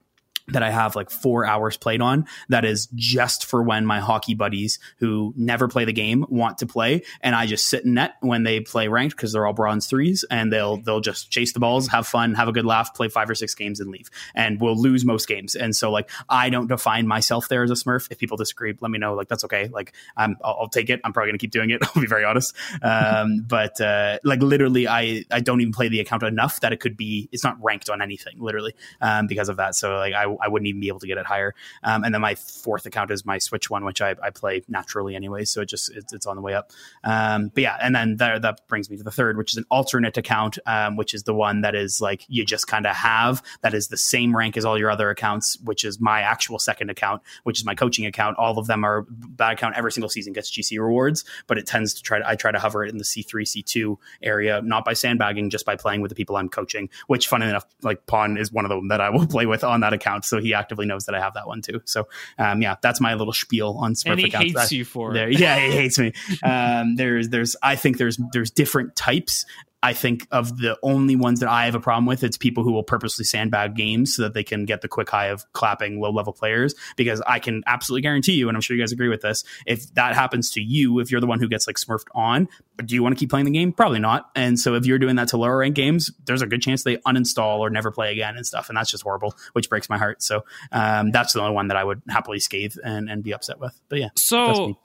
that I have like four hours played on that is just for when my hockey buddies who never play the game want to play. And I just sit in net when they play ranked because they're all bronze threes and they'll, they'll just chase the balls, have fun, have a good laugh, play five or six games and leave. And we'll lose most games. And so like, I don't define myself there as a Smurf. If people disagree, let me know. Like, that's okay. Like, I'm, I'll, I'll take it. I'm probably to keep doing it. I'll be very honest. Um, but, uh, like literally I, I don't even play the account enough that it could be, it's not ranked on anything literally, um, because of that. So like, I, I wouldn't even be able to get it higher. Um, and then my fourth account is my Switch one, which I, I play naturally anyway. So it just it's, it's on the way up. Um, but yeah, and then there, that brings me to the third, which is an alternate account, um, which is the one that is like you just kind of have that is the same rank as all your other accounts, which is my actual second account, which is my coaching account. All of them are that account every single season gets GC rewards, but it tends to try to I try to hover it in the C three C two area, not by sandbagging, just by playing with the people I'm coaching. Which, funny enough, like Pawn is one of them that I will play with on that account, so he actively knows that I have that one too. So um, yeah, that's my little spiel on Smurf and he accounts. hates I- you for there, it. yeah, he hates me. Um, there's, there's, I think there's, there's different types. I think of the only ones that I have a problem with, it's people who will purposely sandbag games so that they can get the quick high of clapping low level players. Because I can absolutely guarantee you, and I'm sure you guys agree with this, if that happens to you, if you're the one who gets like smurfed on, do you want to keep playing the game? Probably not. And so if you're doing that to lower rank games, there's a good chance they uninstall or never play again and stuff. And that's just horrible, which breaks my heart. So um, that's the only one that I would happily scathe and, and be upset with. But yeah. So,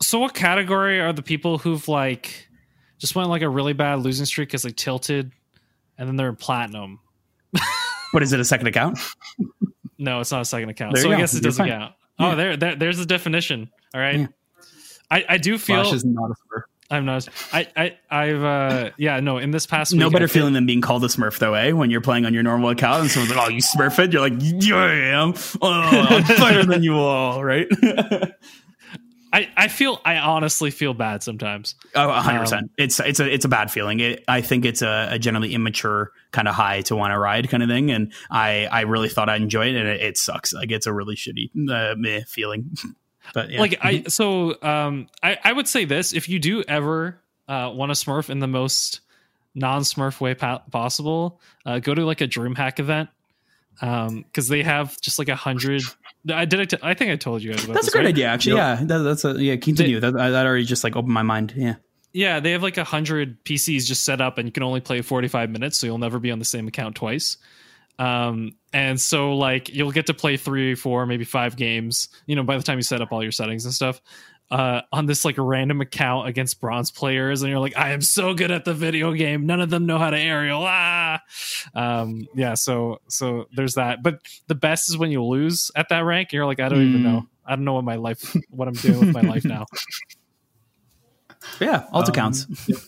so what category are the people who've like just went like a really bad losing streak because they tilted, and then they're in platinum? What is it? A second account? No, it's not a second account. There so I guess it You're doesn't fine. count. Yeah. Oh, there, there, there's the definition. All right. Yeah. I, I do feel Flash is not a Smurf. I'm not. I, I, I've, uh, yeah, no. In this past week, No better feel- feeling than being called a Smurf, though, eh? When you're playing on your normal account and someone's like, "Oh, you smurf Smurfed," you're like, "Yeah, I am. Oh, I'm better than you all, right?" I, I, feel I honestly feel bad sometimes. Oh, 100 percent. It's it's a it's a bad feeling. It, I think it's a, a generally immature kind of high to want to ride kind of thing, and I I really thought I'd enjoy it, and it, it sucks. Like it's a really shitty uh, meh feeling. but yeah. Like I so um I I would say this if you do ever uh want to Smurf in the most non-Smurf way possible, uh, go to like a DreamHack event um because they have just like a hundred i did it i think i told you guys about that's this, a great right? idea actually. Yeah that, that's a yeah continue. That, that already just like opened my mind. Yeah. Yeah they have like a hundred pcs just set up and you can only play 45 minutes so you'll never be on the same account twice. Um and so like you'll get to play three four maybe five games you know by the time you set up all your settings and stuff uh, on this like a random account against bronze players, and you're like, I am so good at the video game. None of them know how to aerial. Ah, um, yeah. So so there's that. But the best is when you lose at that rank. You're like, I don't mm. even know. I don't know what my life, what I'm doing with my life now. Yeah, alt accounts. Um, yep.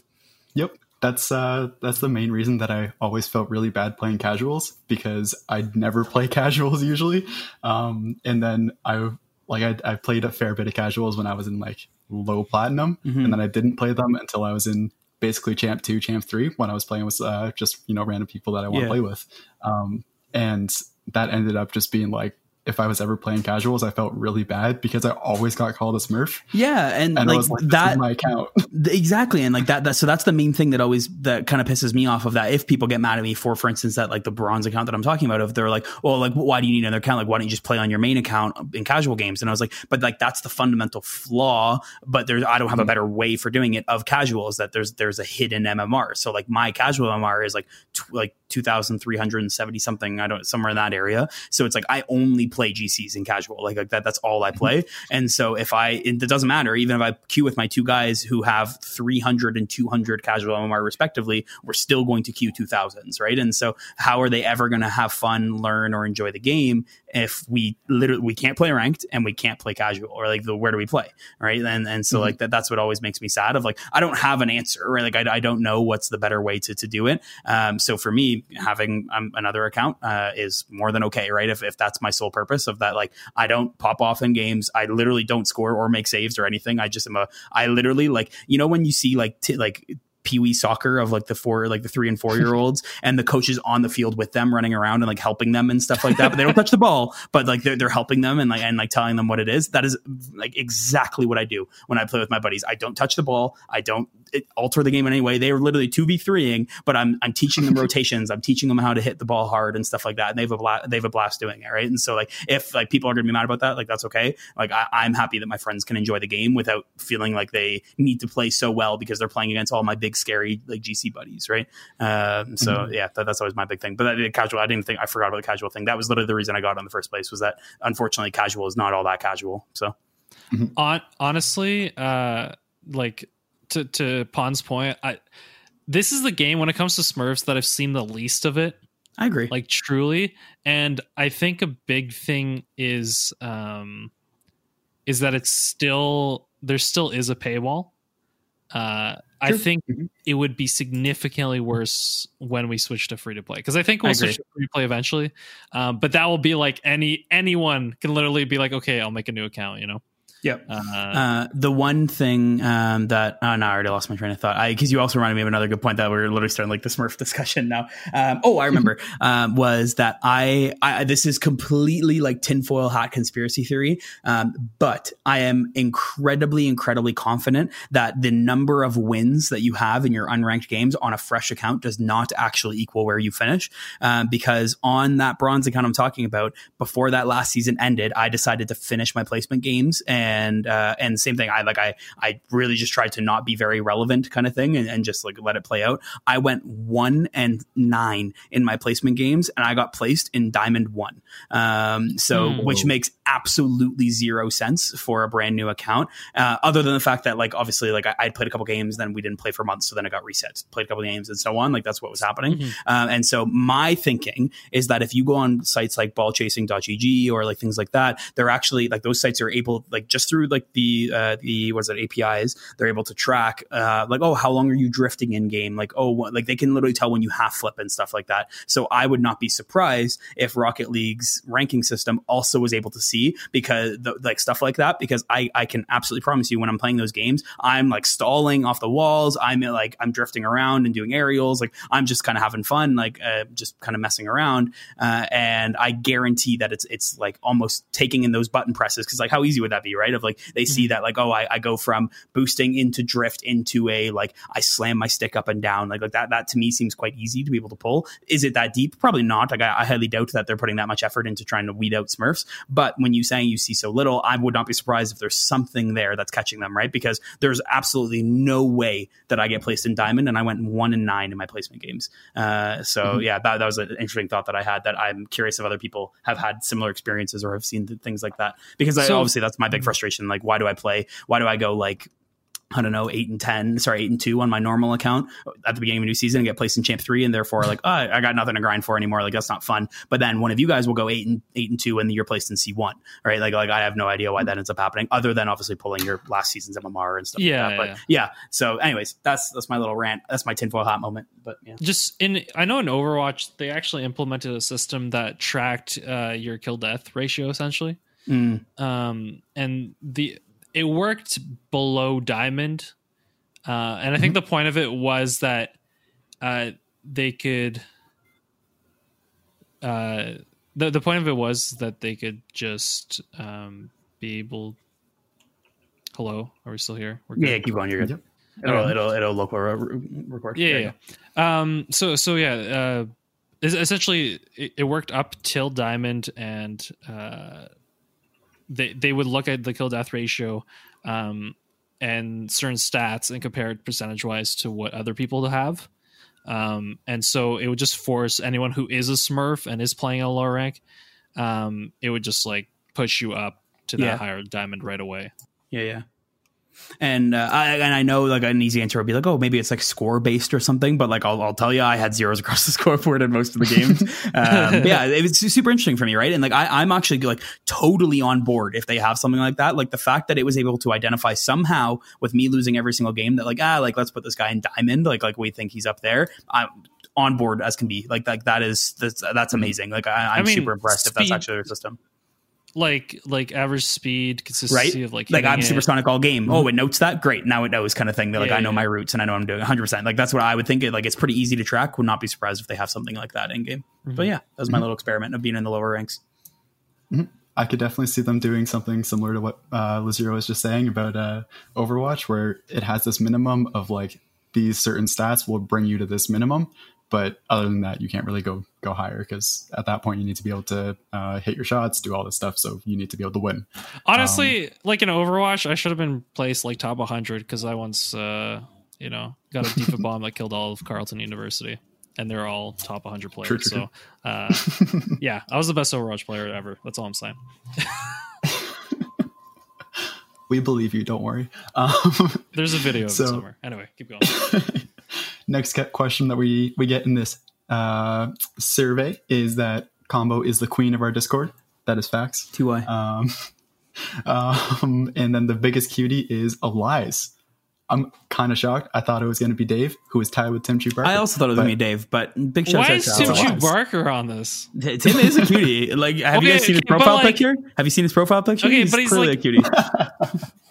yep. That's uh that's the main reason that I always felt really bad playing casuals because I'd never play casuals usually. Um, and then I like I, I played a fair bit of casuals when I was in like low platinum, mm-hmm. and then I didn't play them until I was in basically champ two, champ three when I was playing with uh, just you know random people that I want to yeah. play with, um, and that ended up just being like if I was ever playing casuals, I felt really bad because I always got called a Smurf. Yeah, and, and like, like that my account exactly, and like that, that. So that's the main thing that always that kind of pisses me off of that. If people get mad at me for, for instance, that like the bronze account that I'm talking about, if they're like, well, like why do you need another account? Like why don't you just play on your main account in casual games? And I was like, but like that's the fundamental flaw. But there's I don't have mm-hmm. a better way for doing it of casuals that there's there's a hidden MMR. So like my casual MMR is like like 2,370 something. I don't somewhere in that area. So it's like I only play GCs in casual. Like, like that. That's all I mm-hmm. play. and so if I, it doesn't matter. Even if I queue with my two guys who have 300 and 200 casual MMR respectively, we're still going to queue 2000s, right? And so how are they ever going to have fun, learn, or enjoy the game if we literally we can't play ranked and we can't play casual or like the where do we play right? And and so mm-hmm. like that that's what always makes me sad of like I don't have an answer right? Like I, I don't know what's the better way to to do it. Um so for me having um, another account uh, is more than okay right? If if that's my sole purpose of that like I don't pop off in games. I literally don't score or make saves or anything. I just am a I literally like you know when you see like t- like pee wee soccer of like the four, like the three and four year olds, and the coaches on the field with them, running around and like helping them and stuff like that. But they don't touch the ball, but like they're, they're helping them and like and like telling them what it is. That is like exactly what I do when I play with my buddies. I don't touch the ball. I don't alter the game in any way. They are literally two v threeing, but I'm I'm teaching them rotations. I'm teaching them how to hit the ball hard and stuff like that. And they've a blast, they've a blast doing it, right? And so like if like people are gonna be mad about that, like that's okay. Like I, I'm happy that my friends can enjoy the game without feeling like they need to play so well because they're playing against all my big scary like GC buddies, right? Um, so mm-hmm. yeah, that, that's always my big thing. But that, casual, I didn't think I forgot about the casual thing. That was literally the reason I got it in the first place. Was that unfortunately casual is not all that casual. So mm-hmm. on honestly, uh, like to to Pawn's point, I this is the game when it comes to Smurfs that I've seen the least of it. I agree. Like truly, and I think a big thing is um is that it's still there still is a paywall. Uh, I think mm-hmm. it would be significantly worse when we switch to free to play because I think we'll switch to free to play eventually. Um, but that will be like any anyone can literally be like, okay, I'll make a new account, you know. Yep. Uh, uh, the one thing um, that oh no, I already lost my train of thought. Because you also reminded me of another good point that we are literally starting like the Smurf discussion now. Um, oh, I remember um, was that I, I, this is completely like tinfoil hat conspiracy theory, um, but I am incredibly, incredibly confident that the number of wins that you have in your unranked games on a fresh account does not actually equal where you finish. Um, because on that bronze account I'm talking about, before that last season ended, I decided to finish my placement games and and uh, and same thing. I like I I really just tried to not be very relevant kind of thing and, and just like let it play out. I went one and nine in my placement games, and I got placed in Diamond One. Um, so mm. which makes absolutely zero sense for a brand new account. Uh, other than the fact that like obviously like I, would played a couple games, then we didn't play for months, so then I got reset, played a couple games, and so on. Like that's what was happening. Mm-hmm. Um, and so my thinking is that if you go on sites like ballchasing.gg or like things like that, they're actually like those sites are able like just through like the uh, the what's it APIs, they're able to track uh, like oh how long are you drifting in game, like oh what, like they can literally tell when you half flip and stuff like that. So I would not be surprised if Rocket League's ranking system also was able to see because the, like stuff like that because I I can absolutely promise you when I'm playing those games I'm like stalling off the walls I'm like I'm drifting around and doing aerials like I'm just kind of having fun like uh, just kind of messing around uh, and I guarantee that it's it's like almost taking in those button presses because like how easy would that be right? Of like they see Mm-hmm. that like oh I, I go from boosting into drift into a like I slam my stick up and down like like that that to me seems quite easy to be able to pull. Is it that deep? Probably not like I, I highly doubt that they're putting that much effort into trying to weed out Smurfs but when you saying you see so little I would not be surprised if there's something there that's catching them right? Because there's absolutely no way that I get placed in diamond and I went one and nine in my placement games. Uh, so Mhm. yeah that, that was an interesting thought that I had that I'm curious if other people have had similar experiences or have seen th- things like that. Because I, So- obviously that's my big frustration like why do I play? Why do I go like I don't know, eight and ten, sorry, eight and two on my normal account at the beginning of a new season and get placed in champ three, and therefore like, oh, I got nothing to grind for anymore. Like that's not fun. But then one of you guys will go eight and eight and two, and you're placed in C one, right? Like, like I have no idea why that ends up happening, other than obviously pulling your last season's MMR and stuff. Yeah, like that. yeah, But yeah. So, anyways, that's that's my little rant. That's my tinfoil hat moment. But yeah, just in i know in overwatch they actually implemented a system that tracked uh, your kill death ratio essentially Mm. um, and the it worked below diamond uh, and i think the point of it was that uh, they could uh, the, the point of it was that they could just um, be able hello are we still here We're yeah, keep going. You're good. It'll, it'll it'll local re- re- record. yeah, yeah. yeah. Um. So so yeah. Uh, essentially, it, it worked up till diamond, and uh, they they would look at the kill death ratio, um, and certain stats and compare it percentage wise to what other people have. Um, and so it would just force anyone who is a Smurf and is playing a lower rank, um, it would just like push you up to that Yeah. higher diamond right away. Yeah, yeah. And uh, I and I know like an easy answer would be like, oh, maybe it's like score based or something. But like, I'll, I'll tell you, I had zeros across the scoreboard in most of the games. um, yeah, it was super interesting for me, right? And like, I, I'm actually like totally on board if they have something like that. Like the fact that it was able to identify somehow with me losing every single game that like ah like let's put this guy in diamond like like we think he's up there. I'm on board as can be. Like like that is that's, that's amazing. Like I, I'm I mean, super impressed if that's actually their system. Like like average speed, right? consistency of like like I'm hitting it. supersonic all game. Oh, it notes that. Great. Now it knows kind of thing. That like Yeah, I know yeah. my roots and I know what I'm doing 100. percent Like that's what I would think. It like it's pretty easy to track. Would not be surprised if they have something like that in game. Mm-hmm. But yeah, that was my little experiment of being in the lower ranks. I could definitely see them doing something similar to what uh, Lazero was just saying about uh, Overwatch, where it has this minimum of like these certain stats will bring you to this minimum, but other than that, you can't really go go higher because at that point you need to be able to uh, hit your shots, do all this stuff. So you need to be able to win. Honestly, like in Overwatch, I should have been placed like top 100 because I once, uh, you know, got a D.Va bomb that killed all of Carleton University, and they're all top 100 players. True, true, so, uh, yeah, I was the best Overwatch player ever. That's all I'm saying. We believe you. Don't worry. Um, There's a video of So- it somewhere. Anyway, keep going. Next question that we we get in this uh, survey is that combo is the queen of our Discord. That is facts. Two I. Um, um, and then the biggest cutie is Elias. I'm kind of shocked. I thought it was going to be Dave, who is tied with Tim Chu Barker. I also thought it was but- gonna be Dave, but big shout Why out is to Tim Alex. Chu Alex. Barker on this? Tim is a cutie. Like, have you guys seen his profile like- picture? Have you seen his profile picture? Okay, but he's clearly like- a cutie.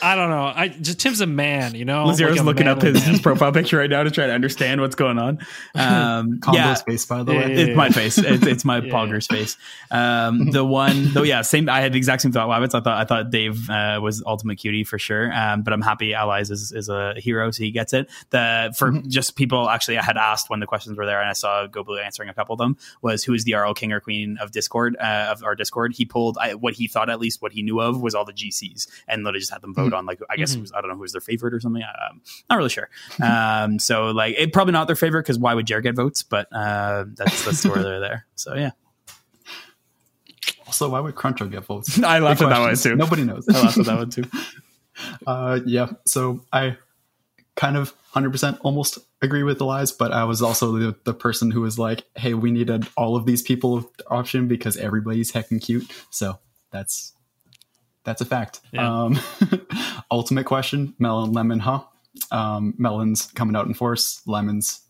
I don't know. I just Tim's a man, you know. Lazero's Like looking up his, his profile picture right now to try to understand what's going on. Um, yeah, face, by the Yeah, way. yeah, it's my face. It's, it's my Yeah. Pogger's face. Um, the one, though, yeah, same. I had the exact same thought. Wabbits. I thought I thought Dave uh, was ultimate cutie for sure. Um, but I'm happy Elias is, is a hero, so he gets it. The for just people actually, I had asked when the questions were there, and I saw Go Blue answering a couple of them. Was who is the RL king or queen of Discord uh, of our Discord? He pulled I, what he thought at least what he knew of was all the GCs, and literally just had them vote on like I guess it was, I don't know who was their favorite or something. Um, not really sure. Um, so like it probably not their favorite because why would Jared get votes? But uh, that's that's where they're there. So yeah. Also, why would Cruncho get votes? I laughed at that one too. Nobody knows. I laughed at that one too. Uh, yeah, so I kind of 100% almost agree with Elias, but I was also the, the person who was like, hey, we needed all of these people option because everybody's heckin' cute. So that's that's a fact. Yeah. Um, ultimate question Melon, Lemon, huh? Um, Melon's coming out in force. Lemon's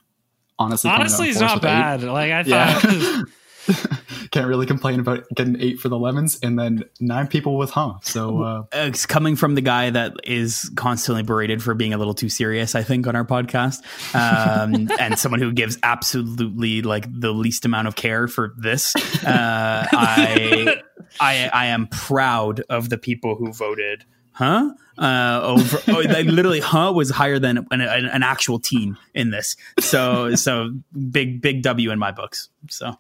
honestly coming out Honestly, in he's force not with eight. bad. Like I Yeah. can't really complain about getting eight for the lemons, and then nine people with huh. So uh, it's coming from the guy that is constantly berated for being a little too serious, I think, on our podcast, um, and someone who gives absolutely like the least amount of care for this. Uh, I, I, I am proud of the people who voted huh? Uh, over oh, like, literally, huh was higher than an, an, actual team in this. So, so big, big W in my books. So,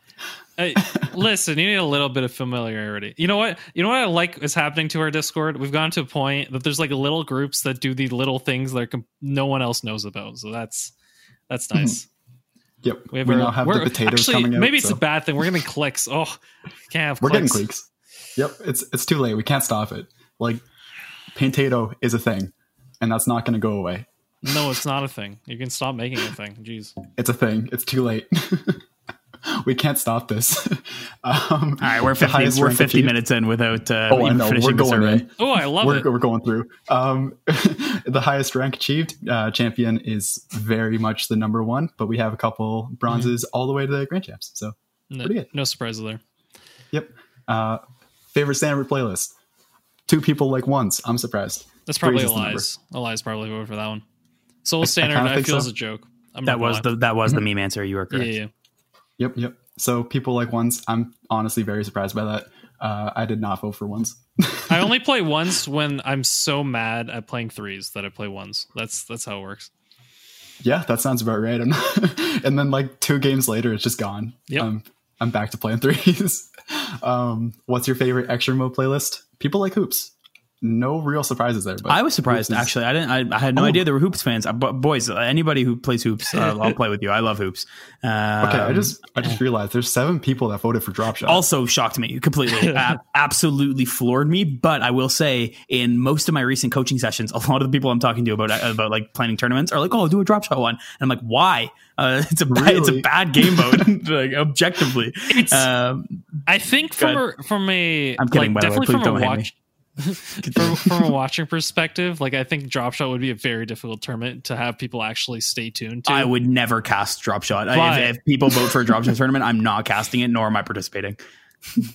hey, listen, you need a little bit of familiarity. You know what? You know what I like is happening to our Discord. We've gone to a point that there's like little groups that do the little things that comp- no one else knows about. So that's that's hmm. nice. Yep. We, we our, now have the potatoes actually, coming out. Maybe it's so. a bad thing. We're getting clicks. Oh, can't have. We're clicks. getting clicks. Yep. It's it's too late. We can't stop it. Like Paintato is a thing, and that's not going to go away. No, it's not a thing. You can stop making a thing. Jeez. It's a thing. It's too late. we can't stop this. Um, All right, we're 50, we're 50 minutes in without uh, oh, even finishing we're going the survey. Oh, I love we're, it. We're going through. Um, the highest rank achieved uh, champion is very much the number one, but we have a couple bronzes mm-hmm. all the way to the grand champs. So no, pretty good. No surprises there. Yep. Uh, favorite standard playlist two people like once. I'm surprised. That's probably Elias. Elias probably voted for that one. Solo Standard, I, I feel so. is a joke. I'm that was the that was mm-hmm. the meme answer. You were correct. Yeah, yeah. Yep, yep. So people like once. I'm honestly very surprised by that. Uh, I did not vote for ones. I only play ones when I'm so mad at playing threes that I play ones. That's that's how it works. Yeah, that sounds about right. and then like two games later, it's just gone. Yeah, I'm, I'm back to playing threes. um, what's your favorite extra mode playlist? people like hoops. No real surprises there. But I was surprised is, actually. I didn't. I, I had no oh. idea there were hoops fans. But boys, anybody who plays hoops, uh, I'll play with you. I love hoops. Um, okay, I just I just realized there's seven people that voted for drop shot. Also shocked me completely. uh, absolutely floored me. But I will say, in most of my recent coaching sessions, a lot of the people I'm talking to about about like planning tournaments are like, "Oh, do a drop shot one," and I'm like, "Why?" Uh, it's a bad, really? it's a bad game mode, like objectively. Um, I think from a, from a I'm kidding. Like, definitely from a watch from, from, a watching perspective, like I think drop shot would be a very difficult tournament to have people actually stay tuned to. I would never cast drop shot. If, if, people vote for a drop shot tournament, I'm not casting it, nor am I participating.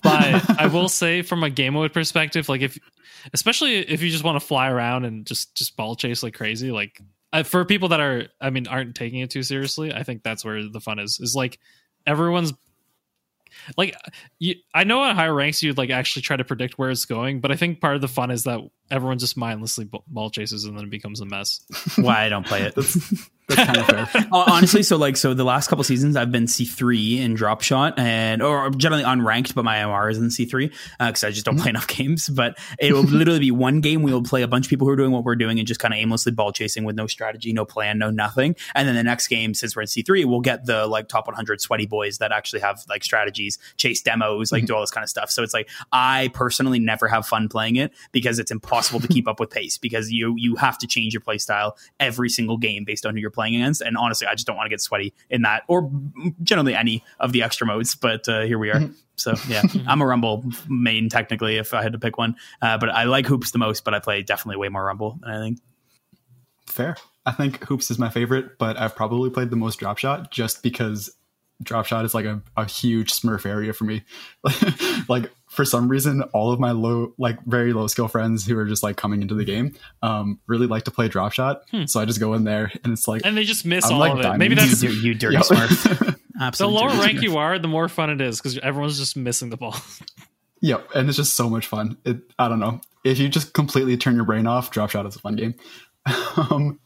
but I will say, from a game mode perspective, like if, especially if you just want to fly around and just just ball chase like crazy, like uh, for people that are, I mean, aren't taking it too seriously, I think that's where the fun is. Is like everyone's like you, I know on higher ranks you'd like actually try to predict where it's going, but I think part of the fun is that everyone just mindlessly ball chases and then it becomes a mess. Why I don't play it. That's kind of fair. Honestly, so like so the last couple seasons I've been C three in drop shot and or generally unranked, but my MR is in C three because uh, I just don't play enough games. But it will literally be one game we will play a bunch of people who are doing what we're doing and just kind of aimlessly ball chasing with no strategy, no plan, no nothing. And then the next game, since we're in C three, we'll get the like top 100 sweaty boys that actually have like strategies, chase demos, like mm-hmm. do all this kind of stuff. So it's like I personally never have fun playing it because it's impossible to keep up with pace because you you have to change your play style every single game based on who you're playing against. And honestly, I just don't want to get sweaty in that or generally any of the extra modes. But uh, here we are. Mm-hmm. So yeah, I'm a Rumble main technically if I had to pick one. Uh, but I like Hoops the most, but I play definitely way more Rumble. I think. Fair. I think Hoops is my favorite, but I've probably played the most Drop Shot just because Drop Shot is like a, a huge Smurf area for me. like for some reason, all of my low, like very low skill friends who are just like coming into the game, um, really like to play drop shot. Hmm. So I just go in there and it's like, and they just miss I'm all like of it. Maybe that's you, you dirty smart. Absolutely. The lower rank you are, the more fun it is because everyone's just missing the ball. Yep, and it's just so much fun. It, I don't know if you just completely turn your brain off. Drop shot is a fun game. um,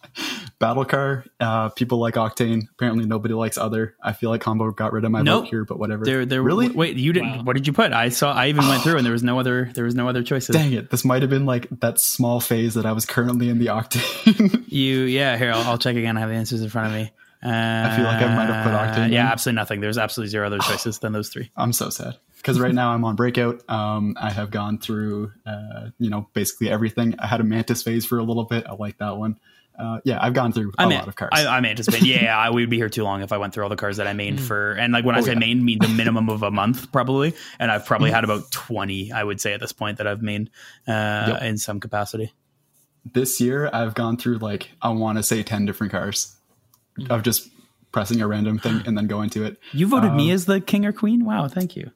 battle car uh, people like octane. Apparently nobody likes other. I feel like combo got rid of my nope. vote here but whatever. There there really? wait you didn't wow. what did you put? I saw i even went through and there was no other there was no other choices. Dang it. This might have been like that small phase that i was currently in the octane. You yeah here I'll, I'll, check again. I have the answers in front of me uh, i feel like i might have put octane yeah in. absolutely nothing there's absolutely zero other choices than those three i'm so sad because right now I'm on breakout. Um, I have gone through, uh, you know, basically everything. I had a mantis phase for a little bit. I like that one uh, yeah, I've gone through a I'm lot of cars. I, am anticipating. Yeah, I would be here too long if I went through all the cars that I mained mm. for. And like when oh, I say yeah. main, mean the minimum of a month probably. And I've probably mm. had about 20, I would say at this point that I've mained uh, yep. in some capacity. This year, I've gone through like I want to say 10 different cars. Of just pressing a random thing and then going to it. You voted um, me as the king or queen. Wow, thank you.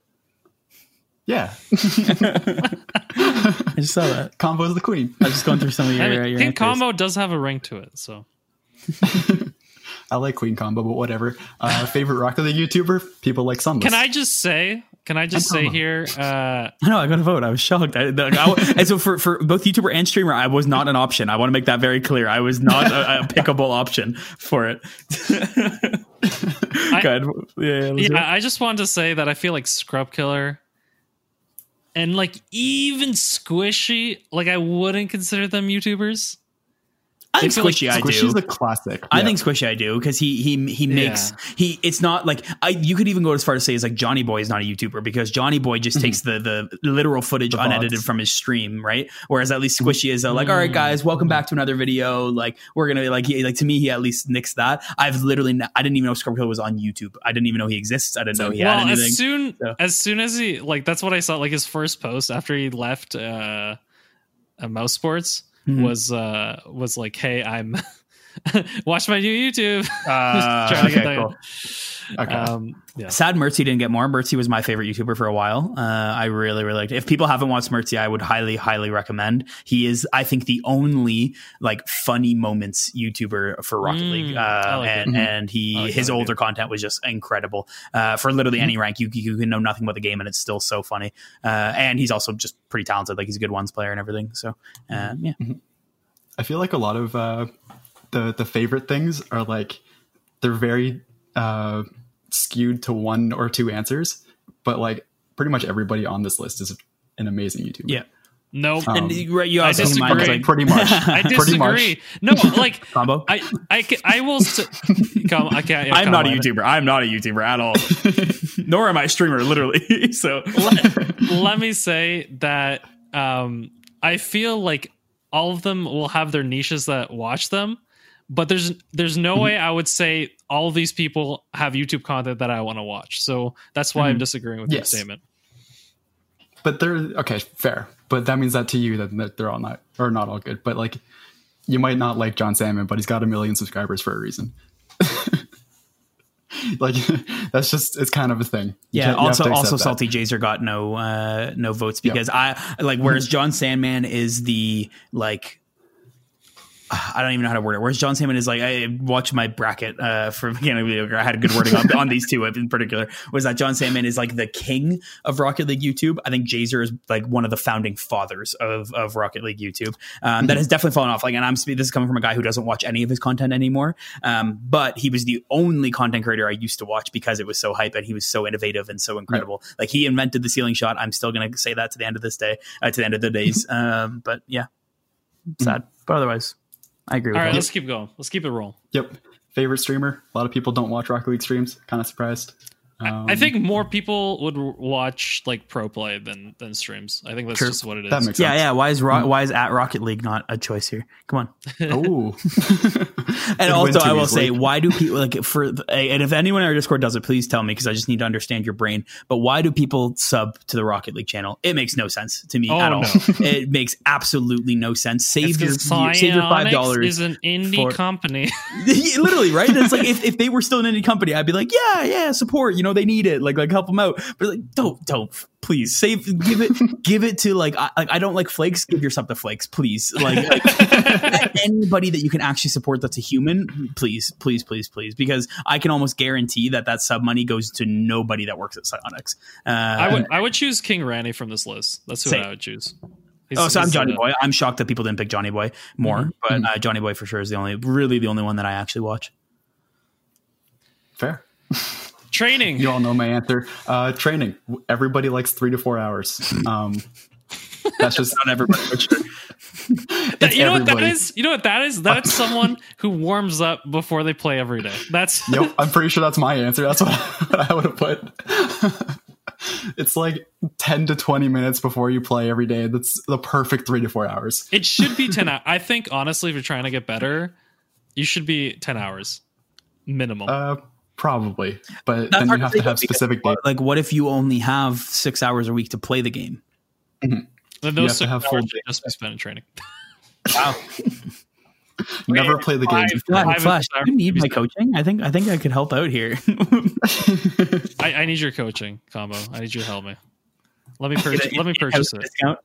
Yeah, I just saw that. Combo's the queen. I was just going through some of your, I mean, your King answers. Combo does have a ring to it, so I like Queen Combo, but whatever. Uh, favorite of the YouTuber? People like Sunless. can I just say? Can I just say here? Uh, I I got to vote. I was shocked. I, the, I- and so for, for both YouTuber and streamer, I was not an option. I want to make that very clear. I was not a, a pickable option for it. Good. Yeah, let's do it. yeah, I just wanted to say that I feel like Scrub Killa and like even Squishy, like I wouldn't consider them YouTubers. I think feel like Squishy, I do. Squishy's a classic. I Yeah. think Squishy I do because he he he makes Yeah. he it's not like I you could even go as far as say is like Johnny Boy is not a YouTuber because Johnny Boy just takes the the literal footage Mm-hmm. The unedited VODs. from his stream right whereas at least Squishy is uh, like all right guys welcome back to another video like we're gonna like he, like to me he at least nixed that I've literally I didn't even know Scrub Kill was on YouTube I didn't even know he exists I didn't know he had well, anything as soon so. as soon as he like that's what I saw. Like his first post after he left uh, uh mousesports Mhm. was uh was like, "Hey, I'm watch my new YouTube." Uh, Trying to get okay, cool. Okay. Um, yeah. Sad Mertzy didn't get more. Mertzy was my favorite YouTuber for a while. Uh, I really, really liked it. If people haven't watched Mertzy, I would highly, highly recommend. He is, I think, the only like funny moments YouTuber for Rocket Mm, League. Uh, like and, it. and he, like his that older content was just incredible. Uh, for literally any rank, you, you can know nothing about the game and it's still so funny. Uh, and he's also just pretty talented. Like he's a good ones player and everything. So, uh, yeah. I feel like a lot of uh, the the favorite things are like they're very uh, skewed to one or two answers, but like pretty much everybody on this list is an amazing YouTuber. Yeah. Nope. Um, and right, you I also mind, disagree. like, pretty much. I pretty much. disagree. No, like combo. I, I, I will. St- come, I can't. yeah, I'm not a on. YouTuber. I'm not a YouTuber at all. Nor am I a streamer, literally. so let, let me say that um, I feel like all of them will have their niches that watch them, but there's there's no way I would say all of these people have YouTube content that I want to watch. So that's why I'm disagreeing with your statement. But they're okay, fair. But that means that to you that that they're all not or not all good. But like you might not like Jon Sandman, but he's got a million subscribers for a reason. like that's just it's kind of a thing. You Yeah. can't- you have Also, also, that. Salty Jhzer got no uh no votes Yeah. because I like. Whereas Jon Sandman is the like. I don't even know how to word it. Whereas Jon Sandman is like, I watched my bracket uh, for of the. I had a good wording on, on these two in particular. Was that Jon Sandman is like the king of Rocket League YouTube? I think Jhzer is like one of the founding fathers of, of Rocket League YouTube. Um, That has definitely fallen off. Like, and I'm this is coming from a guy who doesn't watch any of his content anymore. Um, but he was the only content creator I used to watch because it was so hype and he was so innovative and so incredible. Like he invented the ceiling shot. I'm still going to say that to the end of this day, uh, to the end of the days. Um, but yeah, sad. But otherwise, I agree with All right, that. let's keep going. Let's keep it rolling. Yep. Favorite streamer. A lot of people don't watch Rocket League streams. Kind of surprised. Um, I think more people would watch like pro play than than streams. I think that's True. just what it is. that makes Yeah, sense. yeah. Why is Ro- why is at Rocket League not a choice here? Come on. Oh. And It also, I will easily. say, why do people like for? And if anyone in our Discord does it, please tell me because I just need to understand your brain. But why do people sub to the Rocket League channel? It makes no sense to me Oh, at all. no. it makes absolutely no sense. Save It's your 'cause save your five dollars. is an indie for- company. Literally, right? It's like if, if they were still in any company, I'd be like, yeah, yeah, support. You know, they need it. Like, like help them out. But like, don't, don't, please save, give it, give it to like, I, like I don't like flakes. Give yourself the flakes, please. Like, like, anybody that you can actually support that's a human, please, please, please, please, because I can almost guarantee that that sub money goes to nobody that works at Psyonix. Uh, I would I would choose King Randy from this list. That's who Same. I would choose. He's- Oh, so I'm Johnny uh, Boy. I'm shocked that people didn't pick Johnny Boy more, but uh, Johnny Boy for sure is the only, really the only one that I actually watch. Fair. Training. You all know my answer. Uh, training. Everybody likes three to four hours. Um, that's just Not everybody, but sure. That- you know what that is? You know what that is? That's someone who warms up before they play every day. That's Yep, I'm pretty sure that's my answer. That's what, what I would have put. it's like 10 to 20 minutes before you play every day. That's the perfect three to four hours. it should be 10 hours. I think honestly if you're trying to get better, you should be 10 hours minimum. Uh, probably, but That's then you have say, to have specific what- Like, what if you only have six hours a week to play the game? then have those to six have hours full just be spent in training. Wow, Never play the game. five- Flash, Five Flash, hours you need my coaching. I think I think I could help out here. I, I need your coaching combo. I need you to help me. Let me purchase. let me purchase it.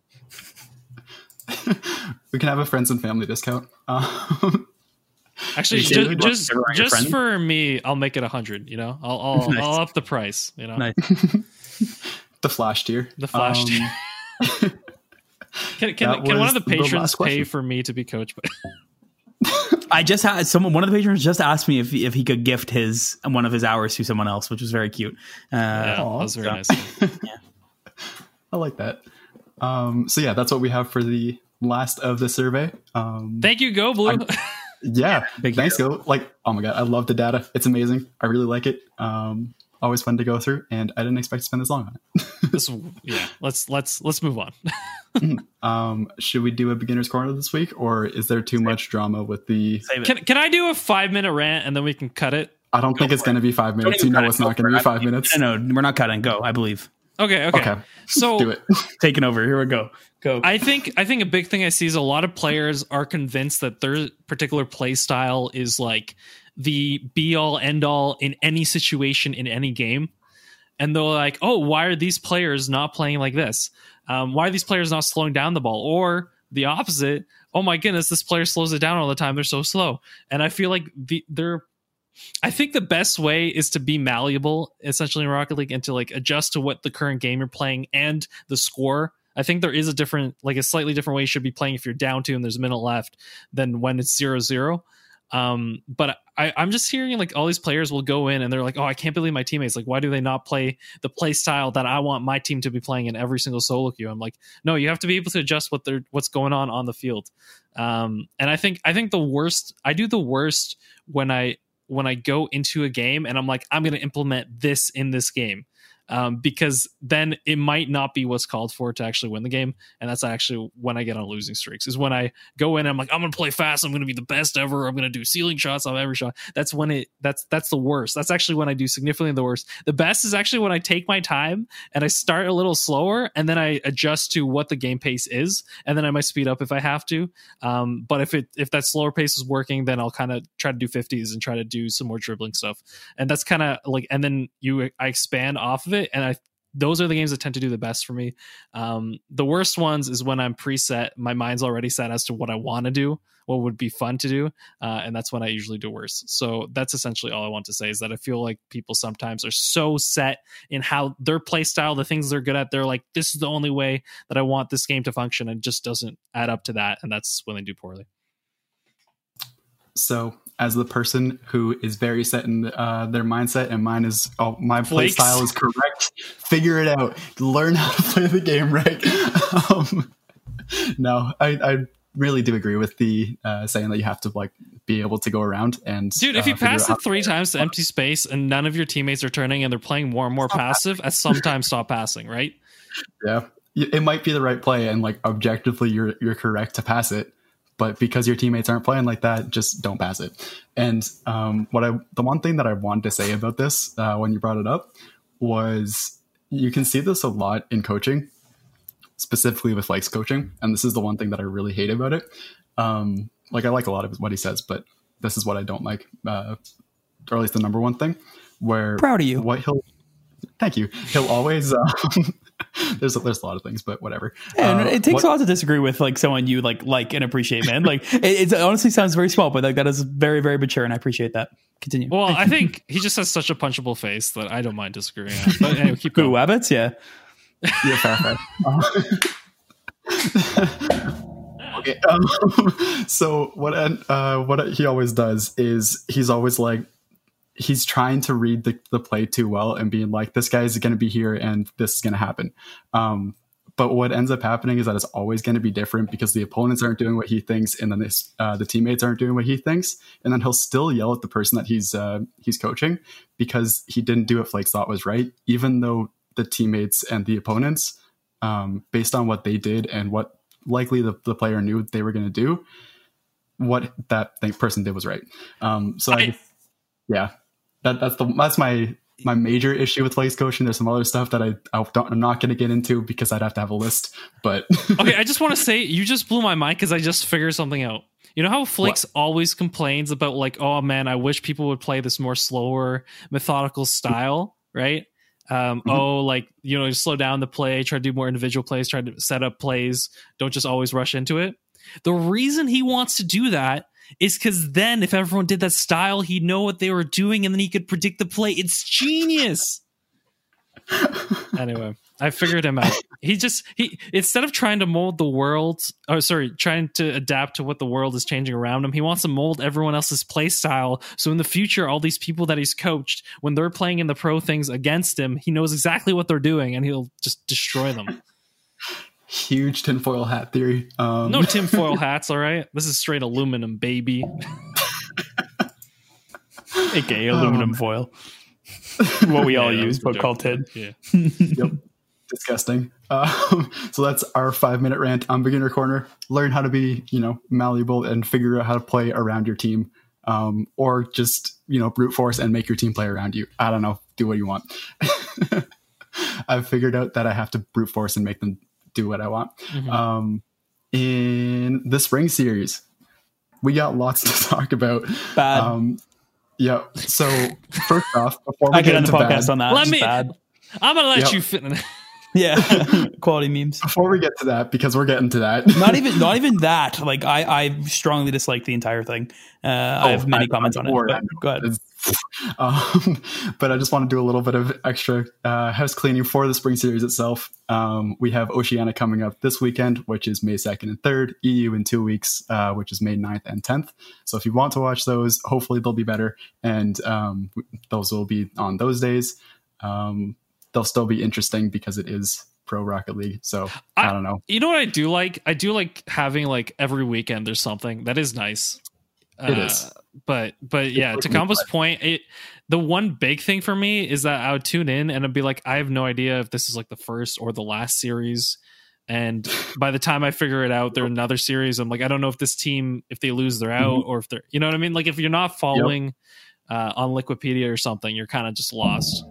We can have a friends and family discount. Um, Actually, You just just, just for me, I'll make it a hundred. You know, I'll I'll, Nice. I'll up the price. You know, Nice. the flash tier. the flash. Um, tier. can can, can one of the the patrons last pay for me to be coached? By- I just had someone. One of the patrons just asked me if if he could gift his one of his hours to someone else, which was very cute. Uh, yeah, that was very So- nice. I like that. Um, so yeah, that's what we have for the last of the survey. Um, Thank you, Go Blue. Yeah, Big thanks, go. Like, oh my god, I love the data. It's amazing. I really like it. Um, always fun to go through, and I didn't expect to spend this long on it. This- yeah, let's let's let's move on. Um, should we do a beginner's corner this week, or is there too much drama with the? Can can I do a five minute rant and then we can cut it? I don't think it's going to be five minutes. You know, cut it's it. not going to be five minutes. No, no, we're not cutting. Go. I believe. Okay, okay. Okay, So do it. Taking over. Here we go. Go. I think I think a big thing I see is a lot of players are convinced that their particular play style is like the be all end all in any situation in any game, and they're like, "Oh, why are these players not playing like this? Um, why are these players not slowing down the ball?" Or the opposite, "Oh my goodness, this player slows it down all the time. They're so slow." And I feel like the they're I think the best way is to be malleable, essentially in Rocket League, and to like adjust to what the current game you're playing and the score. I think there is a different, like a slightly different way you should be playing if you're down two and there's a minute left than when it's zero zero. Um, but I, I'm just hearing like all these players will go in and they're like, oh, I can't believe my teammates. Like, why do they not play the play style that I want my team to be playing in every single solo queue? I'm like, no, you have to be able to adjust what they're what's going on on the field. Um, and I think I think the worst I do the worst when I when I go into a game and I'm like, I'm going to implement this in this game. Um, because then it might not be what's called for to actually win the game. And that's actually when I get on losing streaks, is when I go in and I'm like, I'm going to play fast. I'm going to be the best ever. I'm going to do ceiling shots on every shot. That's when it, that's, that's the worst. That's actually when I do significantly the worst. The best is actually when I take my time and I start a little slower and then I adjust to what the game pace is. And then I might speed up if I have to. Um, but if it, if that slower pace is working, then I'll kind of try to do 50s and try to do some more dribbling stuff and that's kind of like and then you i expand off of it and i those are the games that tend to do the best for me. Um the worst ones is when i'm preset my mind's already set as to what i want to do what would be fun to do uh, and that's when i usually do worse. So that's essentially all i want to say is that i feel like people sometimes are so set in how their play style the things they're good at they're like this is the only way that i want this game to function and it just doesn't add up to that and that's when they do poorly. So, as the person who is very set in uh, their mindset, and mine is, oh, my play Flakes. style is correct. Figure it out. Learn how to play the game right. um, no, I, I really do agree with the uh, saying that you have to like be able to go around and Dude, if uh, you figure pass out it three times to empty space and none of your teammates are turning and they're playing more and more passive, at some time stop passing, right? yeah, it might be the right play, and like objectively, you're you're correct to pass it. But because your teammates aren't playing like that, just don't pass it. And um, what I the one thing that I wanted to say about this uh, when you brought it up was you can see this a lot in coaching, specifically with Flakes coaching, and this is the one thing that I really hate about it. Um, like I like a lot of what he says, but this is what I don't like, uh, or at least the number one thing. Where Proud of you. What he'll thank you. He'll always um, there's a, there's a lot of things, but whatever. And Uh, it takes what- a lot to disagree with like someone you like like and appreciate, man. Like it, it honestly sounds very small, but like that is very very mature, and I appreciate that. Continue. Well, I think he just has such a punchable face that I don't mind disagreeing on. But anyway, keep Who going. Wabbits? Yeah. Yeah, fair, fair. okay. Um, so what uh, what he always does is he's always like he's trying to read the, the play too well and being like this guy's going to be here and this is going to happen. Um, but what ends up happening is that it's always going to be different because the opponents aren't doing what he thinks, and then this, uh, the teammates aren't doing what he thinks, and then he'll still yell at the person that he's uh, he's coaching because he didn't do what Flakes thought was right, even though the teammates and the opponents, um, based on what they did and what likely the, the player knew they were going to do, what that thing, person did was right. Um, so I, I- yeah, that, that's the that's my my major issue with Flakes coaching. There's some other stuff that I, I don't, I'm not going to get into because I'd have to have a list. But okay, I just want to say you just blew my mind because I just figured something out. You know how Flakes always complains about like, oh man, I wish people would play this more slower, methodical style, right? Um, Mhm. Oh, like you know, slow down the play, try to do more individual plays, try to set up plays. Don't just always rush into it. The reason he wants to do that is because then, if everyone did that style, he'd know what they were doing, and then he could predict the play. It's genius. anyway, I figured him out. He just he instead of trying to mold the world, or sorry, trying to adapt to what the world is changing around him, he wants to mold everyone else's play style. So in the future, all these people that he's coached, when they're playing in the pro things against him, he knows exactly what they're doing, and he'll just destroy them. Huge tinfoil hat theory. Um, No tinfoil hats, all right. This is straight aluminum, baby. aka Oh, aluminum foil. what we all Yeah, that use, was but called joke. tin. Yeah. yep. Disgusting. Um, so that's our five minute rant on beginner corner. Learn how to be, you know, malleable and figure out how to play around your team, um, or just you know brute force and make your team play around you. I don't know. Do what you want. I've figured out that I have to brute force and make them do what I want. Mhm. Um, in the spring series, we got lots to talk about. Bad. Um, yeah. So first off, before we I get get on the podcast bad, on that. Let me- bad. I'm gonna let Yep. you fit. Yeah, quality memes. before we get to that, because we're getting to that. Not even, not even that. Like I, I strongly dislike the entire thing. Uh, I have many I- comments on it. But go ahead. Um, but I just want to do a little bit of extra uh, house cleaning for the spring series itself. Um, we have Oceania coming up this weekend, which is May 2nd and 3rd, EU in two weeks, uh, which is May 9th and 10th. So if you want to watch those, hopefully they'll be better. And um, those will be on those days. Um, they'll still be interesting because it is Pro Rocket League. So I, I- don't know. You know what I do like? I do like having like every weekend there's something that is nice. It Uh, is. but but yeah, to Combo's point, it the one big thing for me is that I would tune in and I'd be like, I have no idea if this is like the first or the last series. And by the time I figure it out, they're another series. I'm like, I don't know if this team, if they lose, they're out, or if they're, you know what I mean? Like, if you're not following uh, on Liquipedia or something, you're kind of just lost.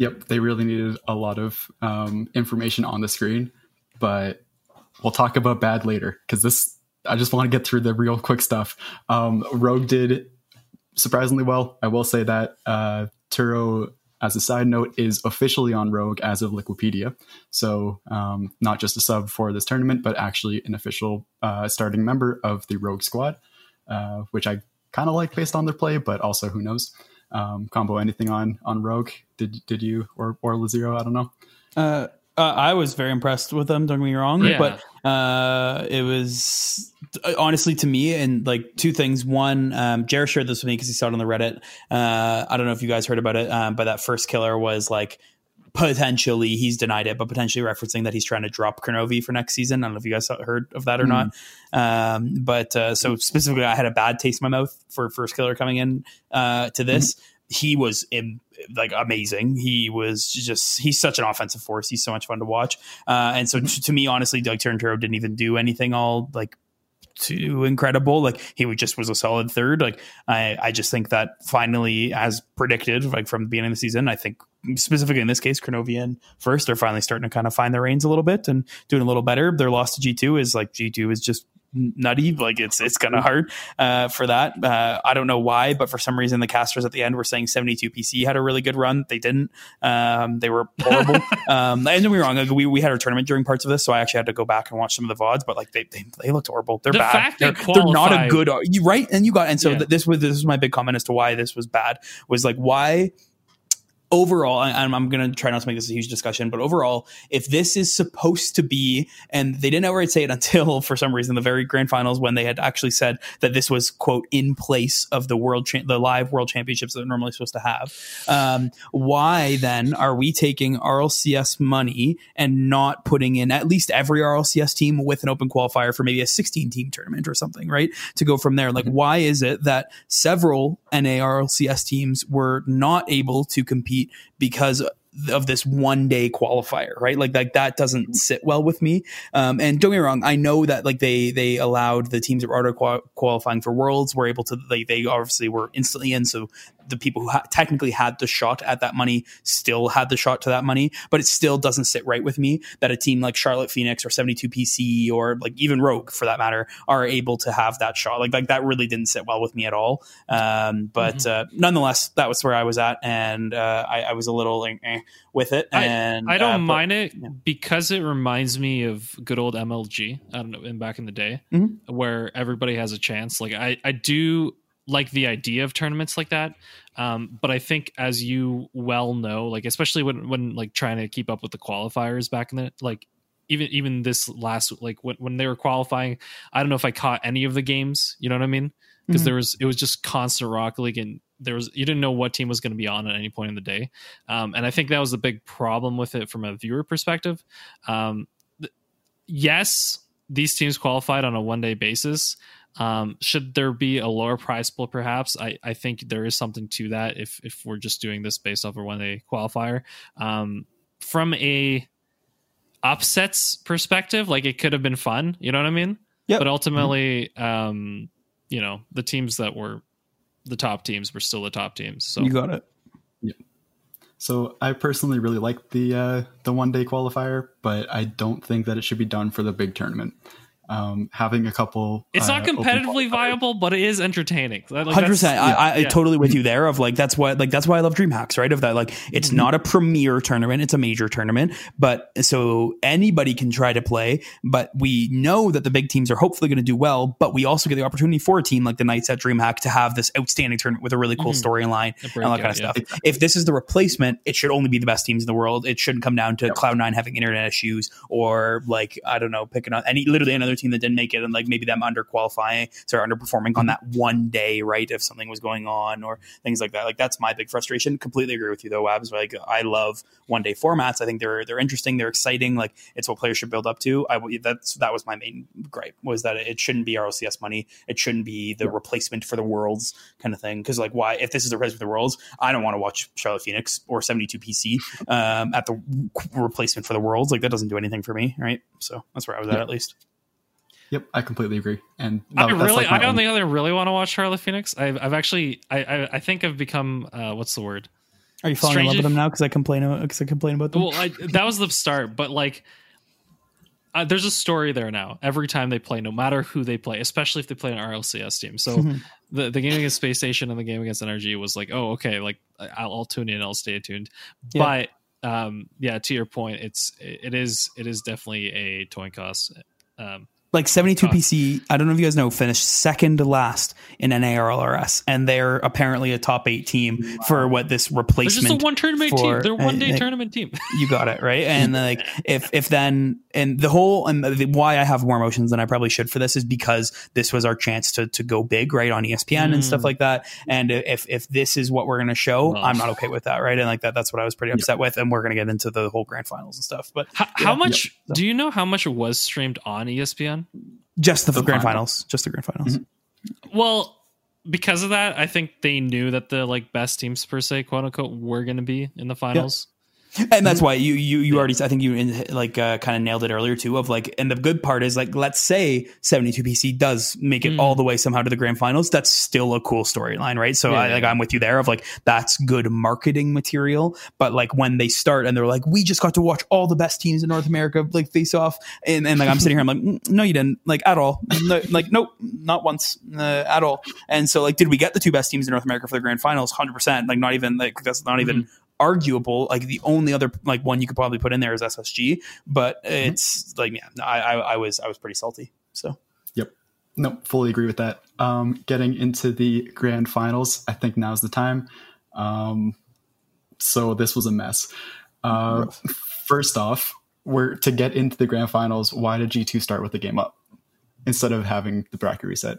Yep, they really needed a lot of um, information on the screen, but we'll talk about bad later because this. I just want to get through the real quick stuff. Um, Rogue did surprisingly well. I will say that uh, Turo, as a side note, is officially on Rogue as of Liquipedia, so um, not just a sub for this tournament, but actually an official uh, starting member of the Rogue squad, uh, which I kind of like based on their play, but also who knows. Um, combo anything on on Rogue? Did did you or or Lazero? I don't know. Uh, uh, I was very impressed with them. Don't get me wrong, Yeah. but uh, it was honestly to me and like two things. One, um, Jared shared this with me because he saw it on the Reddit. Uh, I don't know if you guys heard about it, um, but that Firstkiller was like potentially he's denied it, but potentially referencing that he's trying to drop Kronovi for next season. I don't know if you guys heard of that or not. Um, but uh, so specifically, I had a bad taste in my mouth for Firstkiller coming in uh, to this. He was in, like amazing. He was just he's such an offensive force. He's so much fun to watch. Uh, and so t- to me, honestly, Doug Turnturo didn't even do anything all like too incredible. Like he would just was a solid third. Like I, I just think that finally, as predicted, like from the beginning of the season, I think specifically in this case, Kronovi and first, they're finally starting to kind of find their reins a little bit and doing a little better. Their loss to G two is like G two is just nutty. Like it's it's kind of hard uh, for that. Uh, I don't know why, but for some reason the casters at the end were saying 72 PC had a really good run. They didn't. Um, they were horrible. um, and don't me wrong, like, we we had our tournament during parts of this, so I actually had to go back and watch some of the vods. But like they they, they looked horrible. They're The bad. they're, they they're not a good. You right? And you got and so Yeah. th- this was this was my big comment as to why this was bad was like why overall and i'm going to try not to make this a huge discussion but overall if this is supposed to be and they didn't outright say it until for some reason the very grand finals when they had actually said that this was quote in place of the world cha- the live world championships that they're normally supposed to have. Um, why then are we taking rlcs money and not putting in at least every rlcs team with an open qualifier for maybe a 16 team tournament or something right? To go from there. Like why is it that several NA RLCS teams were not able to compete because of this one day qualifier, right? Like, like that doesn't sit well with me. Um, and don't get me wrong, I know that like they they allowed the teams that were auto qual- qualifying for worlds were able to they they obviously were instantly in, so the people who ha- technically had the shot at that money still had the shot to that money, but it still doesn't sit right with me that a team like Charlotte Phoenix or 72 PC or like even Rogue for that matter are able to have that shot. Like like that really didn't sit well with me at all. Um, but mm-hmm. uh, nonetheless, that was where I was at, and uh, I, I, was a little like, eh, with it. And I, I don't uh, mind it yeah. because it reminds me of good old MLG. I don't know, in back in the day, mm-hmm. where everybody has a chance. Like I I do like the idea of tournaments like that. Um, but I think, as you well know, like especially when when like trying to keep up with the qualifiers back in the like even even this last like when when they were qualifying, I don't know if I caught any of the games. You know what I mean? Because mm-hmm. there was it was just constant Rocket League and there was you didn't know what team was going to be on at any point in the day. Um, and I think that was the big problem with it from a viewer perspective. Um, th- yes, these teams qualified on a one day basis. Um, should there be a lower price pool, perhaps? I, I think there is something to that if if we're just doing this based off of one day qualifier. Um, from a upsets perspective, like it could have been fun, you know what I mean? Yeah. But ultimately, mm-hmm. um, you know, the teams that were the top teams were still the top teams. So you got it. Yeah. So I personally really like the uh, the one day qualifier, but I don't think that it should be done for the big tournament um, having a couple. It's not uh, competitively viable, but it is entertaining. Hundred like, percent. I, I, yeah. totally with you there. Of like that's why like that's why I love DreamHacks, right? Of that like it's mm-hmm. not a premier tournament, it's a major tournament, but so anybody can try to play. But we know that the big teams are hopefully going to do well. But we also get the opportunity for a team like the Knights at DreamHack to have this outstanding tournament with a really cool mm-hmm. storyline and all that kind of yeah. stuff. If this is the replacement, it should only be the best teams in the world. It shouldn't come down to yep. Cloud Nine having internet issues or like I don't know picking on any literally another team that didn't make it and like maybe them under qualifying, sorry, underperforming on that one day, right? If something was going on or things like that. Like that's my big frustration. Completely agree with you though, Wabs. Like I love one day formats. I think they're they're interesting, they're exciting. Like it's what players should build up to. I that's that was my main gripe was that it shouldn't be RLCS money. It shouldn't be the yeah. replacement for the worlds kind of thing. Because like why if this is the replacement for the worlds, I don't want to watch Charlotte Phoenix or 72 PC um, at the replacement for the worlds. Like that doesn't do anything for me, right? So that's where I was yeah. at at least. Yep, I completely agree. And no, I really, like I don't think I really want to watch Charlotte Phoenix. I've, I've actually, I, I, I think I've become, uh, what's the word? Are you falling Strange in love with them now? Because I complain, because I complain about them. Well, I, that was the start, but like, uh, there's a story there now. Every time they play, no matter who they play, especially if they play an RLCS team. So the the game against Space Station and the game against NRG was like, oh, okay, like I'll, I'll tune in, I'll stay tuned. Yeah. But um, yeah, to your point, it's it is it is definitely a toy cost. Um, like 72 PC, I don't know if you guys know, finished second to last in NA RLCS, and they're apparently a top eight team wow. for what this replacement. They're just a one tournament for, team. They're one day uh, tournament team. you got it right, and like if if then and the whole and the, why I have more emotions than I probably should for this is because this was our chance to to go big right on ESPN mm. and stuff mm. like that. And if if this is what we're going to show, I'm not okay with that, right? And like that, that's what I was pretty upset yeah. with. And we're going to get into the whole grand finals and stuff. But how, yeah, how much yeah, so. do you know? How much was streamed on ESPN? Just the, the grand final. finals. Just the grand finals. Mm-hmm. Well, because of that, I think they knew that the like best teams per se, quote unquote, were going to be in the finals and that's why you you you already I think you in, like uh, kind of nailed it earlier too of like and the good part is like let's say 72 PC does make it mm. all the way somehow to the grand finals that's still a cool storyline right? So yeah, I, like I'm with you there of like that's good marketing material but like when they start and they're like we just got to watch all the best teams in North America like face off and, and like I'm sitting here I'm like mm, no you didn't like at all no, like nope not once uh, at all. And so like did we get the two best teams in North America for the grand finals? 100% like not even like that's not even mm-hmm arguable. Like the only other like one you could probably put in there is SSG, but mm-hmm. it's like yeah, I, I, I was I was pretty salty. So yep, nope, fully agree with that. Um, getting into the grand finals, I think now's the time. Um, so this was a mess. Uh, first off, we're to get into the grand finals. Why did G two start with the game up instead of having the bracket reset?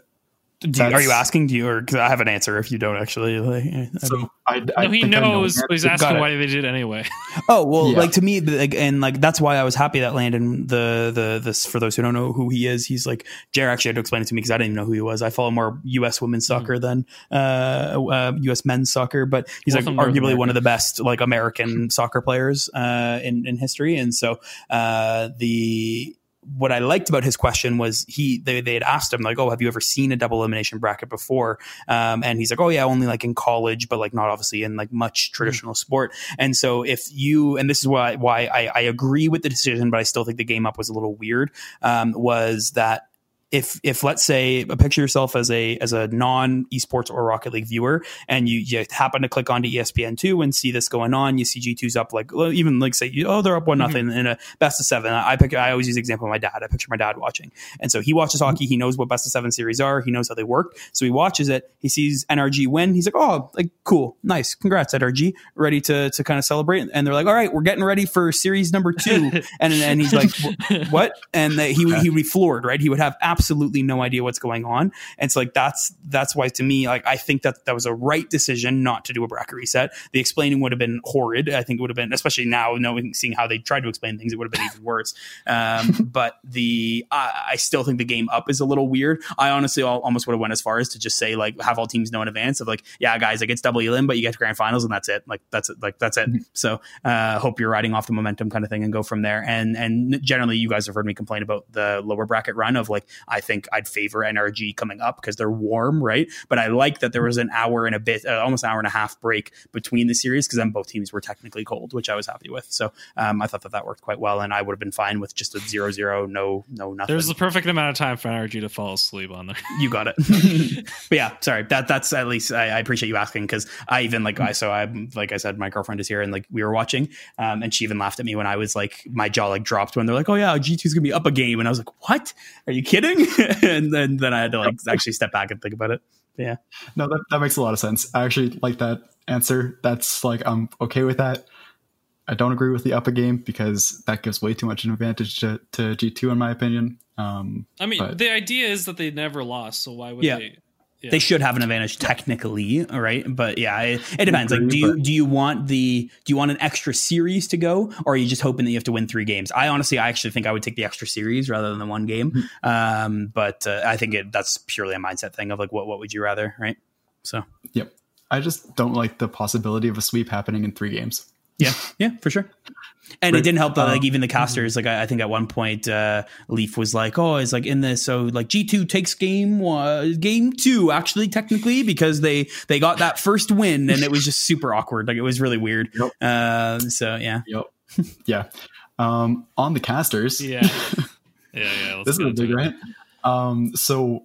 You, are you asking? Do you, or because I have an answer if you don't actually? Like, so I, I no, he knows. Know he's asking why they did anyway. Oh well, yeah. like to me, like, and like that's why I was happy that Landon. The the this for those who don't know who he is, he's like Jer actually had to explain it to me because I didn't even know who he was. I follow more U.S. women's hmm. soccer mm. than uh, uh, U.S. men's soccer, but he's like arguably one of the best like American soccer players uh, in in history, and so uh, the what I liked about his question was he they, they had asked him like, "Oh, have you ever seen a double elimination bracket before?" Um, and he's like, "Oh yeah, only like in college, but like not obviously in like much traditional mm-hmm. sport." And so if you and this is why why I, I, agree with the decision, but I still think the game up was a little weird. Um, was that if if let's say picture yourself as a as a non esports or Rocket League viewer, and you, you happen to click onto ESPN two and see this going on, you see G 2s up like even like say oh they're up one nothing mm-hmm. in a best of seven. I pick I always use the example of my dad. I picture my dad watching, and so he watches mm-hmm. hockey. He knows what best of seven series are. He knows how they work. So he watches it. He sees NRG win. He's like oh like cool nice congrats NRG ready to to kind of celebrate. And they're like all right we're getting ready for series number two. and and he's like what? And he would he would be floored right. He would have absolutely absolutely no idea what's going on. And so like that's that's why to me, like I think that that was a right decision not to do a bracket reset. The explaining would have been horrid. I think it would have been, especially now knowing seeing how they tried to explain things, it would have been even worse. Um, but the I, I, still think the game up is a little weird. I honestly almost would have went as far as to just say like have all teams know in advance of like yeah guys like it's double elim but you get to grand finals and that's it like that's it like that's it. Mm-hmm. So uh, hope you're riding off the momentum kind of thing and go from there. And and generally you guys have heard me complain about the lower bracket run of like I think I'd favor NRG coming up because they're warm, right? But I like that there was an hour and a bit, uh, almost an hour and a half break between the series because then both teams were technically cold, which I was happy with. So um, I thought that that worked quite well, and I would have been fine with just a zero zero, no, no, nothing. There's the perfect amount of time for NRG to fall asleep on there. you got it. but yeah, sorry. That that's at least I, I appreciate you asking because I even like I so I like I said, my girlfriend is here and like we were watching, um, and she even laughed at me when I was like my jaw like dropped when they're like, oh yeah, G 2s gonna be up a game, and I was like, what? Are you kidding? and then then I had to like actually step back and think about it. But yeah. No, that, that makes a lot of sense. I actually like that answer. That's like I'm okay with that. I don't agree with the up a game because that gives way too much an advantage to, to G2 in my opinion. Um, I mean, but, the idea is that they never lost, so why would yeah. they yeah. They should have an advantage technically, right? But yeah, it, it depends. Like, do you do you want the do you want an extra series to go, or are you just hoping that you have to win three games? I honestly, I actually think I would take the extra series rather than the one game. Hmm. Um, but uh, I think it, that's purely a mindset thing of like, what what would you rather, right? So, yep. I just don't like the possibility of a sweep happening in three games. Yeah, yeah, for sure. And right. it didn't help that, like, um, even the casters, like, I, I think at one point, uh, Leaf was like, oh, it's like in this. So, like, G2 takes game one, game two, actually, technically, because they, they got that first win and it was just super awkward. Like, it was really weird. Yep. Uh, so, yeah. Yep. yeah. Um, on the casters. Yeah. Yeah. Yeah. this is a big rant. Um, so,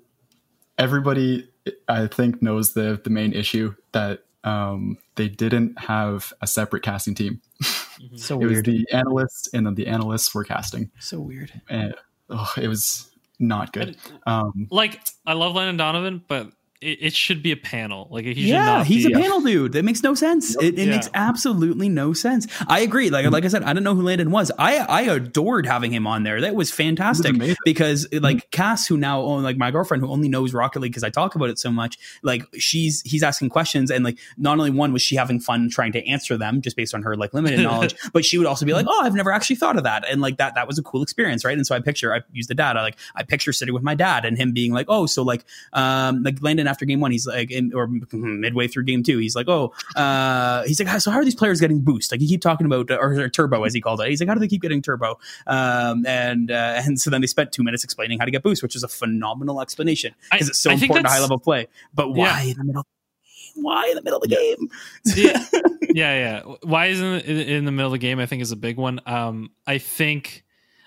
everybody, I think, knows the, the main issue that um, they didn't have a separate casting team. Mm-hmm. So it weird. was the analysts, and then the analysts were casting. So weird. And, oh, it was not good. Um, like I love Landon Donovan, but it, it, should be a panel. Like he yeah, he's a panel dude. That makes no sense. It, it yeah. makes absolutely no sense. I agree. Like like I said, I don't know who Landon was. I I adored having him on there. That was fantastic was because like mm-hmm. Cass, who now own like my girlfriend who only knows Rocket League because I talk about it so much. Like she's he's asking questions and like not only one was she having fun trying to answer them just based on her like limited knowledge, but she would also be like, oh, I've never actually thought of that, and like that that was a cool experience, right? And so I picture I use the dad. I like I picture sitting with my dad and him being like, oh, so like um like Landon after game one, he's like like in, or midway through game two, he's like, oh, uh, he's like, so how are these players getting boost? Like you keep talking about or, or, turbo as he called it. He's like, how do they keep getting turbo? Um, and uh, and so then they spent two minutes explaining how to get boost, which is a phenomenal explanation because it's so I important to high level play. But why yeah. in the middle? Why in the middle of the game? yeah, yeah, yeah. Why isn't it in the middle of the game? I think is a big one. Um, I think,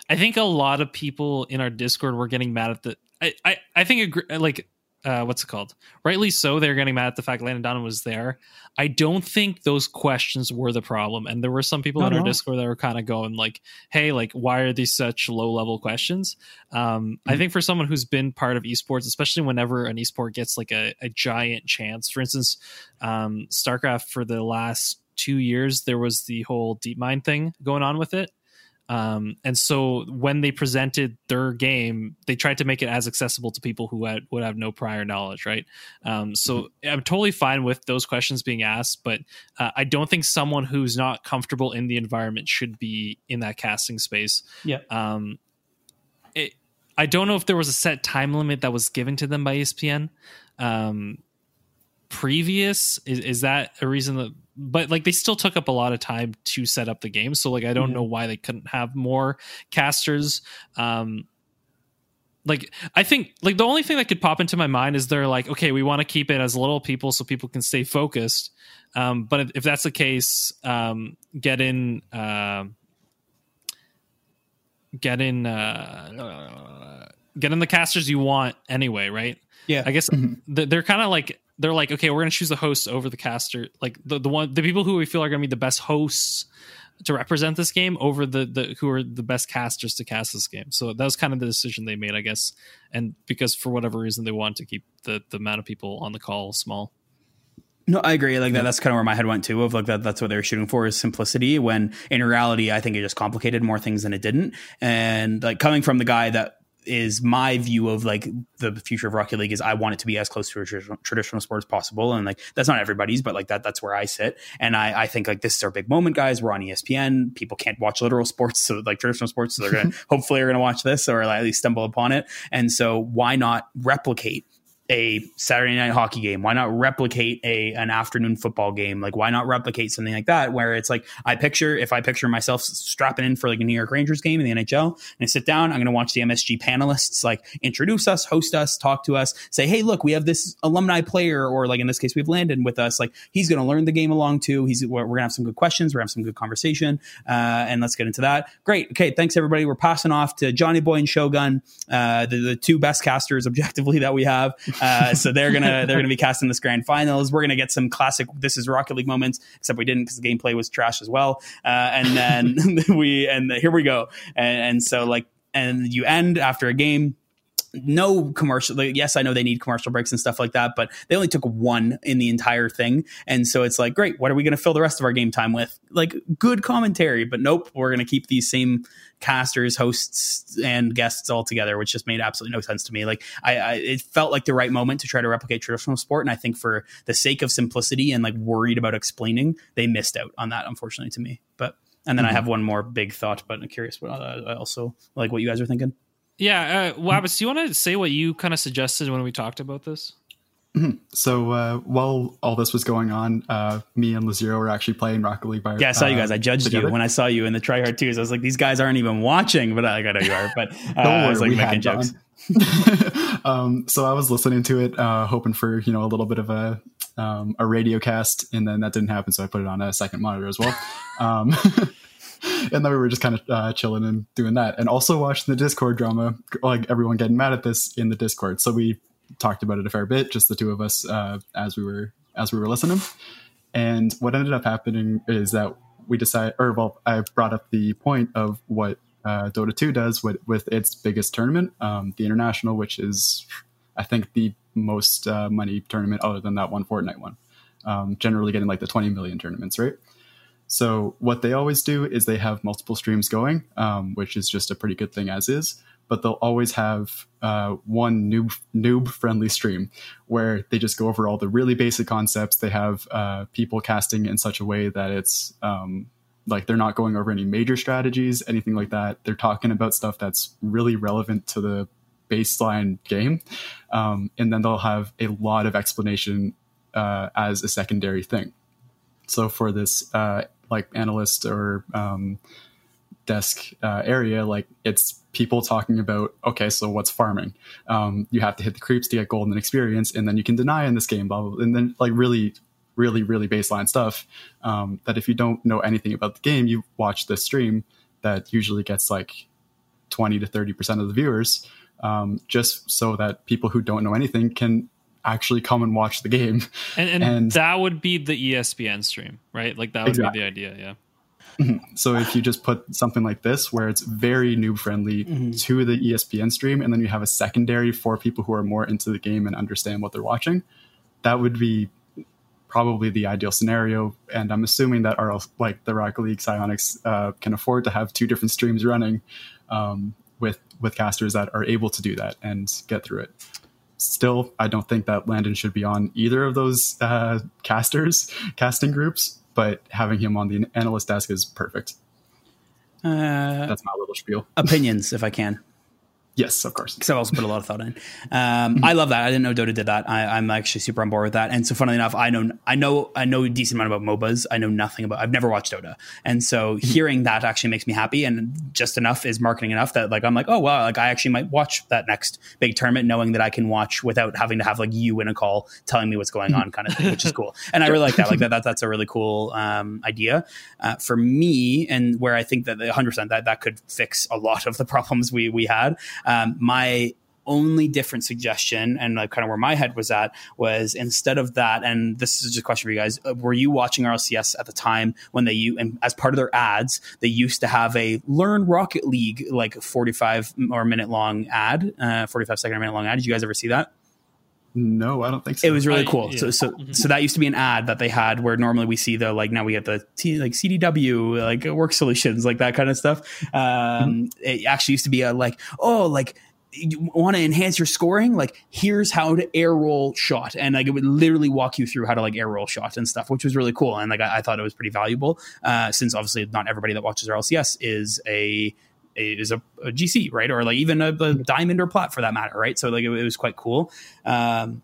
I think a lot of people in our Discord were getting mad at the. I, I, I think like uh, what's it called? Rightly so, they're getting mad at the fact Landon Donovan was there. I don't think those questions were the problem, and there were some people in our Discord that were kind of going like, "Hey, like, why are these such low level questions?" Um, mm-hmm. I think for someone who's been part of esports, especially whenever an esport gets like a, a giant chance, for instance, um, StarCraft for the last two years, there was the whole DeepMind thing going on with it. Um, and so when they presented their game, they tried to make it as accessible to people who had, would have no prior knowledge, right? Um, so mm-hmm. I'm totally fine with those questions being asked, but uh, I don't think someone who's not comfortable in the environment should be in that casting space. Yeah. Um, it, I don't know if there was a set time limit that was given to them by ESPN. Um, previous is, is that a reason that but like they still took up a lot of time to set up the game. So like I don't know why they couldn't have more casters. Um, like I think like the only thing that could pop into my mind is they're like, okay, we want to keep it as little people so people can stay focused. Um, but if, if that's the case, um, get in, um get in, uh, get in the casters you want anyway, right? Yeah. I guess Mhm. they're kind of like they're like, okay, we're gonna choose the hosts over the caster, like the the one the people who we feel are gonna be the best hosts to represent this game over the the who are the best casters to cast this game. So that was kind of the decision they made, I guess, and because for whatever reason they want to keep the the amount of people on the call small. No, I agree. Like that, that's kind of where my head went too. Of like that, that's what they were shooting for is simplicity. When in reality, I think it just complicated more things than it didn't. And like coming from the guy that is my view of like the future of Rocket League is I want it to be as close to a traditional, traditional sport as possible. And like that's not everybody's, but like that that's where I sit. And I, I think like this is our big moment, guys. We're on ESPN. People can't watch literal sports, so like traditional sports, so they're gonna hopefully are gonna watch this or like, at least stumble upon it. And so why not replicate a Saturday night hockey game? Why not replicate a an afternoon football game? Like why not replicate something like that where it's like I picture if I picture myself strapping in for like a New York Rangers game in the NHL and I sit down, I'm going to watch the MSG panelists like introduce us, host us, talk to us, say, "Hey, look, we have this alumni player or like in this case we have Landon with us. Like he's going to learn the game along too. He's we're going to have some good questions, we're going to have some good conversation, uh, and let's get into that. Great. Okay, thanks everybody. We're passing off to Johnnyboi and Shogun, uh, the, the two best casters objectively that we have. Uh, so they're gonna they're gonna be casting this grand finals. We're gonna get some classic "This is Rocket League" moments, except we didn't because the gameplay was trash as well. Uh, and then we and here we go. And, and so like and you end after a game no commercial like, yes i know they need commercial breaks and stuff like that but they only took one in the entire thing. And so it's like great what are we going to fill the rest of our game time with? Like good commentary but nope we're going to keep these same casters hosts and guests all together which just made absolutely no sense to me. Like I, I it felt like the right moment to try to replicate traditional sport and i think for the sake of simplicity and like worried about explaining they missed out on that unfortunately to me. But and then i Mhm. have one more big thought but i'm curious what uh, I also like what you guys are thinking Yeah, uh, Wabbits, do you want to say what you kind of suggested when we talked about this? So uh, while all this was going on, uh, me and Lazero were actually playing Rocket League by Yeah, I saw you guys. I judged together. you when I saw you in the tryhard twos. I was like, these guys aren't even watching, but I, I know you are. But uh, Don't I was like making jokes. um, so I was listening to it, uh, hoping for you know a little bit of a um, a radio cast, and then that didn't happen. So I put it on a second monitor as well. Um, and then we were just kind of uh, chilling and doing that, and also watching the Discord drama, like everyone getting mad at this in the Discord. So we talked about it a fair bit, just the two of us, uh, as we were as we were listening. And what ended up happening is that we decided, or well, I brought up the point of what uh, Dota 2 does with, with its biggest tournament, um, the International, which is, I think, the most uh, money tournament other than that one Fortnite one. Um, generally getting like the 20 million tournaments, right? So what they always do is they have multiple streams going, um, which is just a pretty good thing as is. But they'll always have uh, one noob noob friendly stream where they just go over all the really basic concepts. They have uh, people casting in such a way that it's um, like they're not going over any major strategies, anything like that. They're talking about stuff that's really relevant to the baseline game, um, and then they'll have a lot of explanation uh, as a secondary thing. So for this uh, like analyst or um, desk uh, area, like it's people talking about okay, so what's farming? Um, you have to hit the creeps to get golden experience, and then you can deny in this game, blah blah, blah. and then like really, really, really baseline stuff. Um, that if you don't know anything about the game, you watch this stream that usually gets like twenty to thirty percent of the viewers, um, just so that people who don't know anything can actually come and watch the game. And, and, And- that would be the ESPN stream, right? Like that would Exactly. be the idea. Yeah. So if you just put something like this, where it's very noob friendly Mhm. to the ESPN stream, and then you have a secondary for people who are more into the game and understand what they're watching, that would be probably the ideal scenario. And I'm assuming that our like the Rocket League Psyonix uh, can afford to have two different streams running um, with with casters that are able to do that and get through it. Still, I don't think that Landon should be on either of those uh, casters casting groups, but having him on the analyst desk is perfect. Uh, That's my little spiel. opinions, if I can. Yes, of course. Because I've also put a lot of thought in. Um, I love that. I didn't know Dota did that. I, am actually super on board with that. And so, funnily enough, I know I know I know a decent amount about MOBAs. I know nothing about. I've never watched Dota, and so mm-hmm. hearing that actually makes me happy. And just enough is marketing enough that like I'm like, oh wow, like I actually might watch that next big tournament, knowing that I can watch without having to have like you in a call telling me what's going on, kind of thing, which is cool. And I really like that. Like that, that that's a really cool um, idea uh, for me, and where I think that 100 percent that that could fix a lot of the problems we we had. Um, my only different suggestion and like kind of where my head was at was instead of that and this is just a question for you guys uh, were you watching rlcs at the time when they and as part of their ads they used to have a learn rocket league like 45 or minute long ad uh, 45 second or minute long ad? Did you guys ever see that no, I don't think so. It was really cool. Yeah. So, so, mm-hmm. so that used to be an ad that they had where normally we see the like now we get the T, like CDW like work solutions like that kind of stuff. Um, mm-hmm. It actually used to be a like oh like you want to enhance your scoring like here's how to air roll shot and like it would literally walk you through how to like air roll shot and stuff which was really cool and like i, I thought it was pretty valuable uh, since obviously not everybody that watches RLCS is a is a, a, GC, right? Or like even a, a, diamond or plat for that matter, right? So like it, it was quite cool. Um,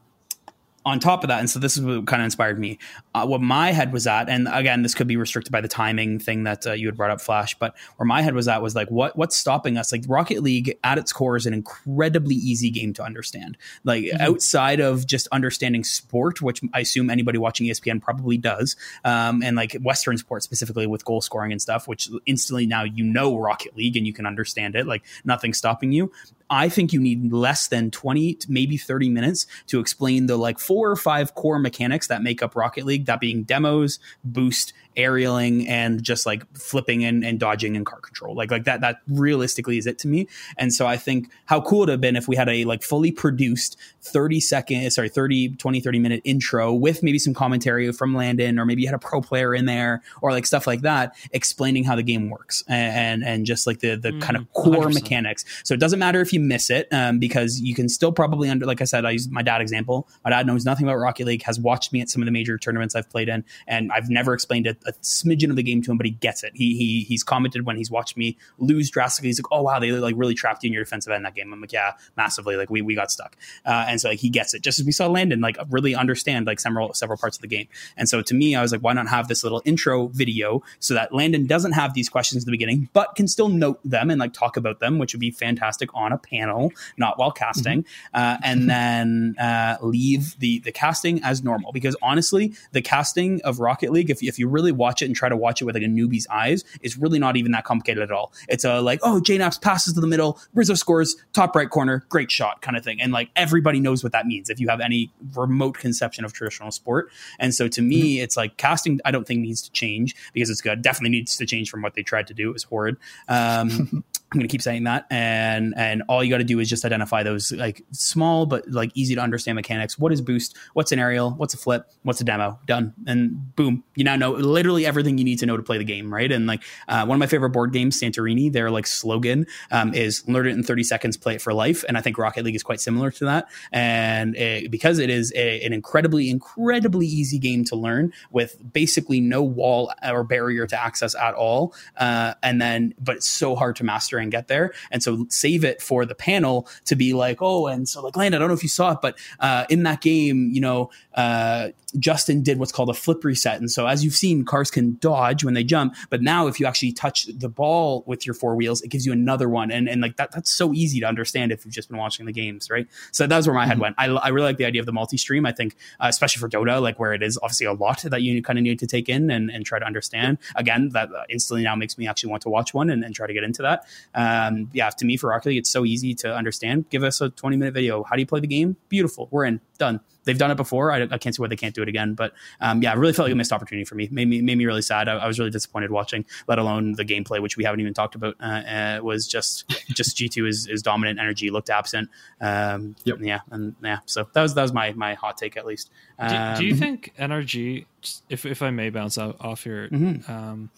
on top of that, and so this is what kind of inspired me. Uh, what my head was at, and again, this could be restricted by the timing thing that uh, you had brought up, Flash. But where my head was at was like, what what's stopping us? Like Rocket League, at its core, is an incredibly easy game to understand. Like mm-hmm. outside of just understanding sport, which I assume anybody watching ESPN probably does, um, and like Western sport specifically with goal scoring and stuff, which instantly now you know Rocket League and you can understand it. Like nothing's stopping you. I think you need less than 20 maybe 30 minutes to explain the like four or five core mechanics that make up Rocket League, that being demos, boost, aerialing and just like flipping and, and dodging and car control. Like like that that realistically is it to me. And so I think how cool it would have been if we had a like fully produced 30 second sorry 30 20 30 minute intro with maybe some commentary from Landon or maybe you had a pro player in there or like stuff like that explaining how the game works and and, just like the the mm, kind of core 100%. mechanics. So it doesn't matter if you miss it um, because you can still probably under like I said I use my dad example. My dad knows nothing about Rocket League, has watched me at some of the major tournaments I've played in and I've never explained it a smidgen of the game to him, but he gets it. He he he's commented when he's watched me lose drastically. He's like, "Oh wow, they like really trapped you in your defensive end that game." I'm like, "Yeah, massively. Like we we got stuck." Uh, and so like he gets it. Just as we saw Landon like really understand like several several parts of the game. And so to me, I was like, why not have this little intro video so that Landon doesn't have these questions at the beginning, but can still note them and like talk about them, which would be fantastic on a panel, not while casting, mm-hmm. uh, and then uh, leave the the casting as normal. Because honestly, the casting of Rocket League, if if you really watch it and try to watch it with like a newbie's eyes is really not even that complicated at all. It's a like, oh, JKnaps passes to the middle, Rizzo scores, top right corner, great shot kind of thing. And like everybody knows what that means if you have any remote conception of traditional sport. And so to me, mm-hmm. it's like casting, I don't think needs to change because it's good. Definitely needs to change from what they tried to do. It was horrid. Um, I'm going to keep saying that, and and all you got to do is just identify those like small but like easy to understand mechanics. What is boost? What's an aerial? What's a flip? What's a demo? Done, and boom, you now know literally everything you need to know to play the game, right? And like uh, one of my favorite board games, Santorini, their like slogan um, is "Learn it in 30 seconds, play it for life," and I think Rocket League is quite similar to that. And it, because it is a, an incredibly, incredibly easy game to learn with basically no wall or barrier to access at all, uh, and then but it's so hard to master and get there. And so save it for the panel to be like, oh, and so like, Land, I don't know if you saw it, but uh, in that game, you know, uh, Justin did what's called a flip reset. And so as you've seen, cars can dodge when they jump, but now if you actually touch the ball with your four wheels, it gives you another one. And, and like that, that's so easy to understand if you've just been watching the games, right? So that was where my mm-hmm. head went. I, I really like the idea of the multi-stream. I think, uh, especially for Dota, like where it is obviously a lot that you kind of need to take in and, and try to understand. Again, that instantly now makes me actually want to watch one and, and try to get into that. Um, yeah, to me for Rocket League, it's so easy to understand. Give us a 20 minute video. How do you play the game? Beautiful. We're in. Done. They've done it before. I, I can't see why they can't do it again. But um, yeah, I really felt like a missed opportunity for me. Made me made me really sad. I, I was really disappointed watching. Let alone the gameplay, which we haven't even talked about. Uh, uh, was just just G two is, is dominant. NRG looked absent. Um, yep. Yeah, and yeah. So that was that was my my hot take at least. Um, do, do, you um, think NRG? If if I may bounce off here, mm-hmm. um,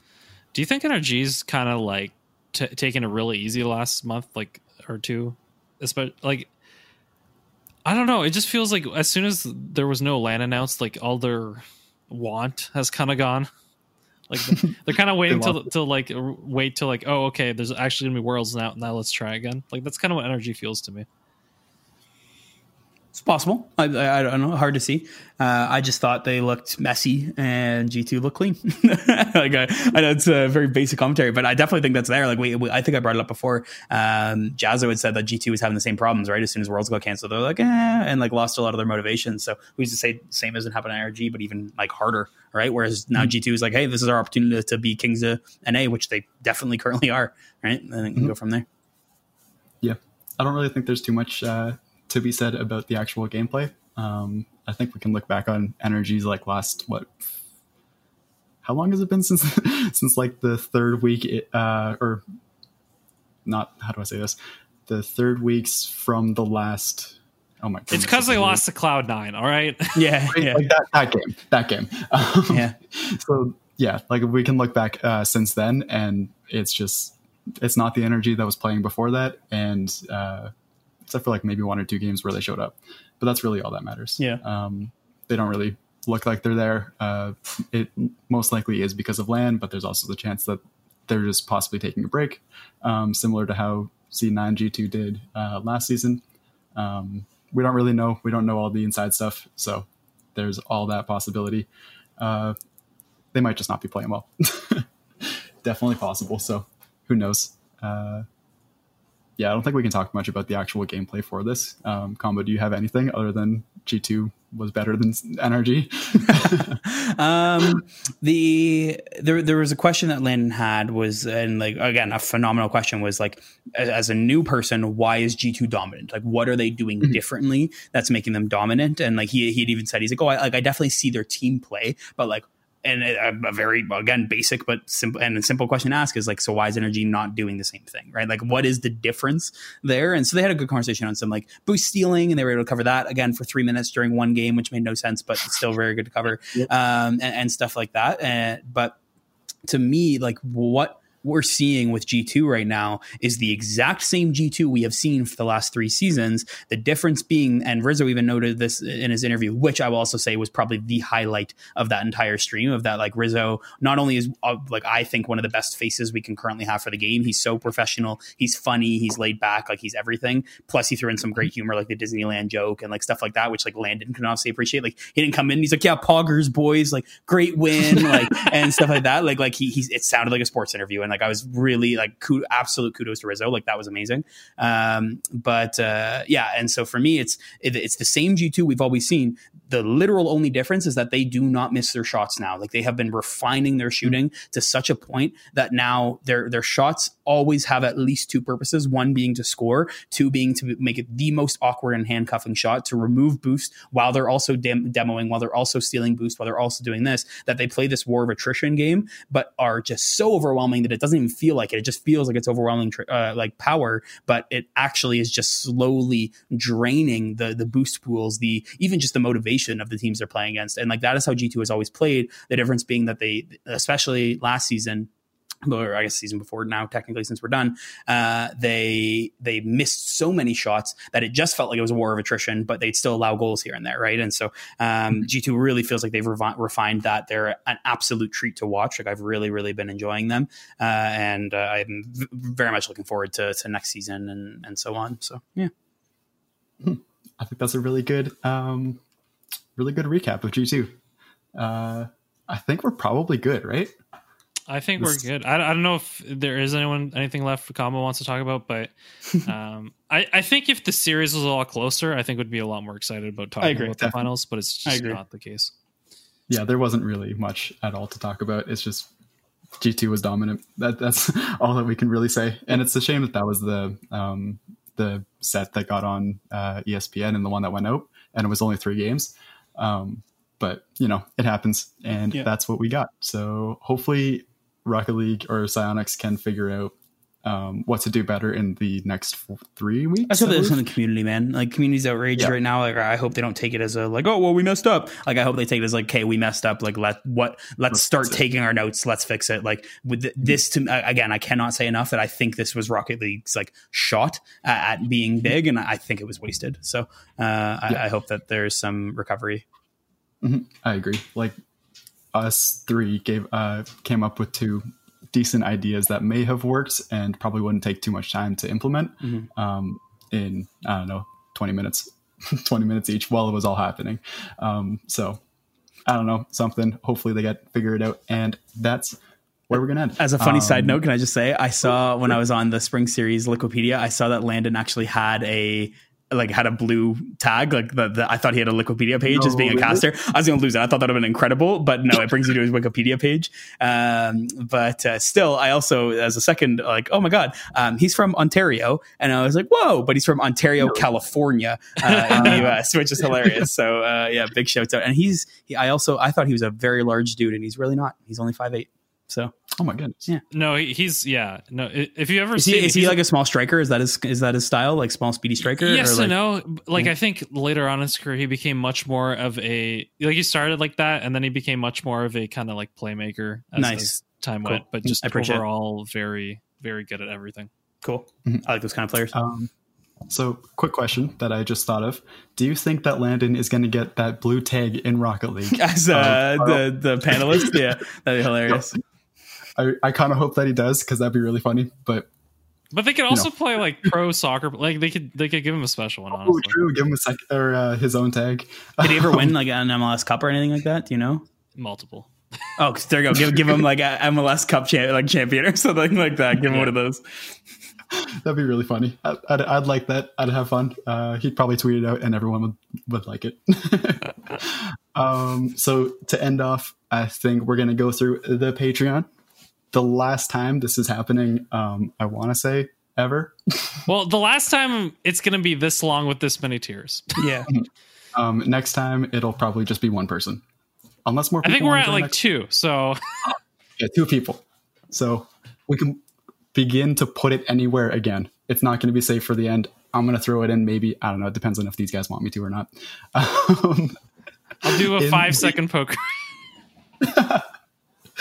do you think NRG's kind of like t- taken it really easy last month, like or two, especially like I don't know. It just feels like as soon as there was no LAN announced, like all their want has kind of gone. Like they're kind of waiting till till like wait till like oh okay, there's actually gonna be worlds now. Now let's try again. Like that's kind of what NRG feels to me. It's possible. I, I, I, don't know. Hard to see. Uh, I just thought they looked messy and G2 looked clean. like I, I, know it's a very basic commentary, but I definitely think that's there. Like we, we I think I brought it up before. Um, Jazzo had said that G2 was having the same problems, right? As soon as Worlds got canceled, they're like, eh, and like lost a lot of their motivation. So who's to say same isn't happening at NRG, but even like harder, right? Whereas now mm-hmm. G2 is like, hey, this is our opportunity to, to be Kings of NA, which they definitely currently are, right? And then mm-hmm. go from there. Yeah. I don't really think there's too much uh, to be said about the actual gameplay. Um, I think we can look back on NRG's like last what? How long has it been since since like the third week? Uh, or not? How do I say this? The third weeks from the last. Oh my! Goodness, it's because they lost to Cloud Nine. All right. Yeah, yeah. Like that, that game. That game. Um, yeah. So yeah, like we can look back uh, since then, and it's just it's not the NRG that was playing before that, and uh, except for like maybe one or two games where they showed up. But that's really all that matters. Yeah. Um, they don't really look like they're there. Uh, it most likely is because of LAN, but there's also the chance that they're just possibly taking a break, um, similar to how C9 G2 did uh, last season. Um, we don't really know. We don't know all the inside stuff, so there's all that possibility. Uh, they might just not be playing well. Definitely possible. So who knows? Yeah, I don't think we can talk much about the actual gameplay for this. Um, Combo, do you have anything other than G2 was better than NRG? um, the there there was a question that Landon had was and like again a phenomenal question was like as, as a new person why is G2 dominant like what are they doing mm-hmm. differently that's making them dominant and like he he'd even said he's like oh I, like I definitely see their team play but like and a, a, very again basic but simple and a simple question to ask is like so why is NRG not doing the same thing right? Like what is the difference there? And so they had a good conversation on some like boost stealing and they were able to cover that again for three minutes during one game which made no sense but still very good to cover yep. um, and, and, stuff like that. And but to me like what we're seeing with G2 right now is the exact same G2 we have seen for the last three seasons. The difference being, and Rizzo even noted this in his interview, which I will also say was probably the highlight of that entire stream of that. Like Rizzo, not only is uh, like I think one of the best faces we can currently have for the game. He's so professional. He's funny. He's laid back. Like he's everything. Plus he threw in some great humor, like the Disneyland joke and like stuff like that, which like Landon can obviously appreciate. Like he didn't come in. He's like, yeah, Poggers boys, like great win, like and stuff like that. Like like he he's it sounded like a sports interview and like I was really like kudos, absolute kudos to Rizzo. Like that was amazing. Um, but uh, yeah, and so for me, it's it, it's the same G two we've always seen. The literal only difference is that they do not miss their shots now. Like they have been refining their shooting to such a point that now their their shots always have at least two purposes. One being to score, two being to make it the most awkward and handcuffing shot to remove boost while they're also dem- demoing, while they're also stealing boost, while they're also doing this. That they play this war of attrition game, but are just so overwhelming that it doesn't even feel like it. It just feels like it's overwhelming uh, like power, but it actually is just slowly draining the the boost pools, the even just the motivation of the teams they're playing against. And like that is how G2 has always played. The difference being that they, especially last season, or I guess season before now, technically since we're done, uh, they they missed so many shots that it just felt like it was a war of attrition, but they'd still allow goals here and there, right? And so um, mm-hmm. G two really feels like they've revi- refined that. They're an absolute treat to watch. Like I've really really been enjoying them, uh, and uh, I'm v- very much looking forward to, to next season and and so on. So yeah, hmm. I think that's a really good um, really good recap of G two. Uh, I think we're probably good, right? I think we're good. I, I don't know if there is anyone anything left for Combo wants to talk about, but um, I, I think if the series was a lot closer, I think would be a lot more excited about talking agree, about definitely. the finals. But it's just not the case. Yeah, there wasn't really much at all to talk about. It's just G two was dominant. That that's all that we can really say. And it's a shame that that was the um, the set that got on uh, ESPN and the one that went out, and it was only three games. Um, but you know, it happens, and yeah. that's what we got. So hopefully, Rocket League or Psyonix can figure out um, what to do better in the next four, three weeks. I hope this in the community, man. Like community's outraged yeah. right now. Like I hope they don't take it as a like, oh well, we messed up. Like I hope they take it as like, okay, we messed up. Like let what let's, let's start taking our notes. Let's fix it. Like with the, this to again, I cannot say enough that I think this was Rocket League's like shot at, at being big, and I think it was wasted. So uh, yeah. I, I, hope that there's some recovery. Mm-hmm. I agree. Like us three gave uh, came up with two decent ideas that may have worked and probably wouldn't take too much time to implement um, in I don't know twenty minutes, twenty minutes each while it was all happening. Um, so I don't know something. Hopefully they get figure it out, and that's where we're gonna end. As a funny Um, side note, can I just say I saw when I was on the spring series Liquipedia, I saw that Landon actually had a like had a blue tag. Like the, the I thought he had a Wikipedia page as being a caster. I was gonna lose it. I thought that would have been incredible, but no, it brings you to his Wikipedia page. Um, but uh, still, I also as a second like, oh my god, um, he's from Ontario, and I was like, whoa, but he's from Ontario, California, uh, in the U.S., which is hilarious. So uh, yeah, big shout out. And he's he, I also I thought he was a very large dude, and he's really not. He's only five eight. So Oh my goodness. Yeah. No, he, he's yeah. No, if you ever is see, he, is he like a small striker? Is that his is that his style, like small speedy striker? Yes or and like, no. Like I think later on in his career, he became much more of a like he started like that, and then he became much more of a kind of like playmaker as, Nice. as time Cool. went. But just I appreciate it. overall, very very good at everything. Cool. Mhm. I like those kind of players. Um, so, quick question that I just thought of: Do you think that Landon is going to get that blue tag in Rocket League? As uh, um, the the panelist, yeah, that'd be hilarious. I, I kind of hope that he does because that'd be really funny. But But they could also play like pro soccer. Like they could they could give him a special one. oh, true, give him a sec or uh, his own tag. Did he ever win like an MLS Cup or anything like that? Do you know? multiple. Oh, 'cause there you go. Give give him like a MLS Cup champ, like champion or something like that. Give him one of those. That'd be really funny. I, I'd, I'd like that. I'd have fun. Uh, he'd probably tweet it out, and everyone would, would like it. um, so to end off, I think we're gonna go through the Patreon. The last time this is happening, um, I want to say ever. Well, the last time it's going to be this long with this many tears. Yeah. Um, next time it'll probably just be one person, unless more. I People think we're at like next- two. So yeah, two people. So we can begin to put it anywhere again. It's not going to be safe for the end. I'm going to throw it in. Maybe I don't know. It depends on if these guys want me to or not. Um, I'll do a In- five second poker.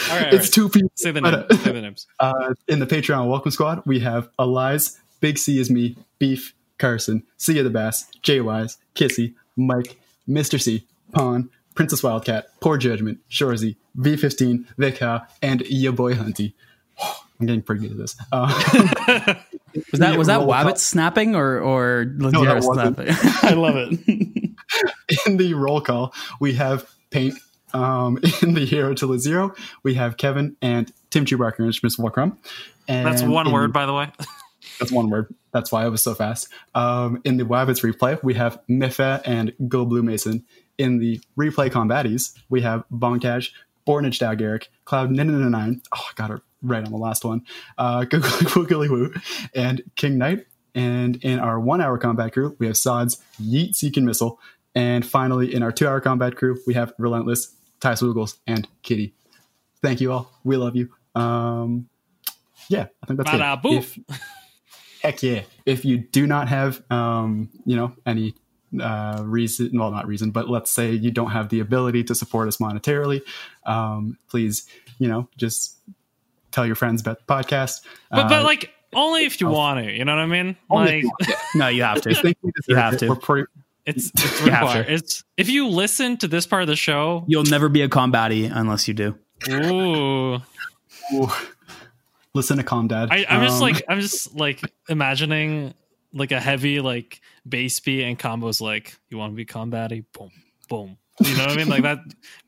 All right, it's two people. say the but, names. Say the names. Uh, in the Patreon welcome squad, we have Eliz, Big C is me, Beef, Carson, C of the Bass, JWise, Kissy, Mike, Mr. C, Pawn, Princess Wildcat, Poor Judgment, Shorzy, V15, Vika, and ya boy Hunty. I'm getting pretty good at this. Uh, Was that was that roll call- Wabbit snapping or or Lazier wasn't. snapping? I love it. in the roll call, we have Paint. Um, in the hero to the zero, we have Kevin and Tim Chubarker and Schmitz Volkrum. And That's one in- word, by the way. That's one word. That's why I was so fast. Um, in the Wabbits replay, we have Mifa and Go Blue Mason. In the replay combaties, we have Bonkash, Bornage Dageric, Cloud 999. Oh, I got it right on the last one. Uh, Googly Woo, and King Knight. And in our one hour combat crew, we have Sods, Yeet Seeking Missile. And finally, in our two hour combat crew, we have Relentless, Ty Swoogles, and Kitty. Thank you all. We love you. Um, yeah, I think that's it. Bada boop. If- heck yeah if you do not have um you know any uh reason well not reason but let's say you don't have the ability to support us monetarily um please you know just tell your friends about the podcast But but Uh, like only if you want to. You know what I mean? Like you no, you have to. think we You have it. to. We're pretty, it's it's required. It's if you listen to this part of the show. You'll never be a combatie unless you do. Ooh, ooh, listen to calm dad I, I'm just Um, like I'm just like imagining like a heavy like bass beat and combos like you want to be combaty, boom, boom. You know what I mean? Like that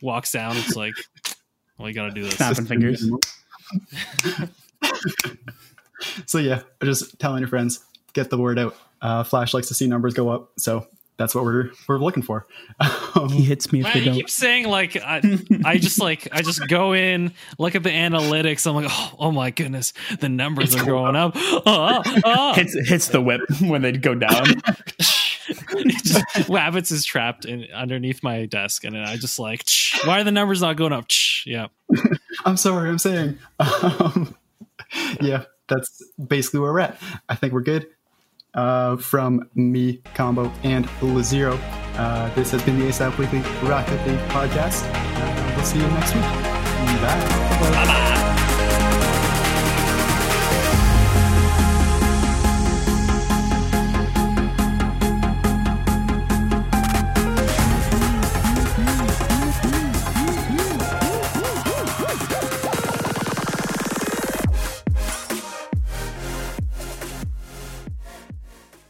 walks down. It's like, well, you got to do this. Snapping fingers. so yeah just telling your friends get the word out uh flash likes to see numbers go up so that's what we're we're looking for um, He hits me if they you don't. keep saying like I, I just like I just go in, look at the analytics. I'm like, oh, oh my goodness, the numbers are going up. Oh, oh. Hits hits the whip when they go down. It just, Wabbits is trapped in underneath my desk, and I just like, why are the numbers not going up? Yeah, I'm sorry, I'm saying. Um, yeah, that's basically where we're at. I think we're good. Uh, from me, Combo, and Lazero, uh, this has been the ASAP Weekly Rocket League podcast. Uh, we'll see you next week. Bye. bye bye.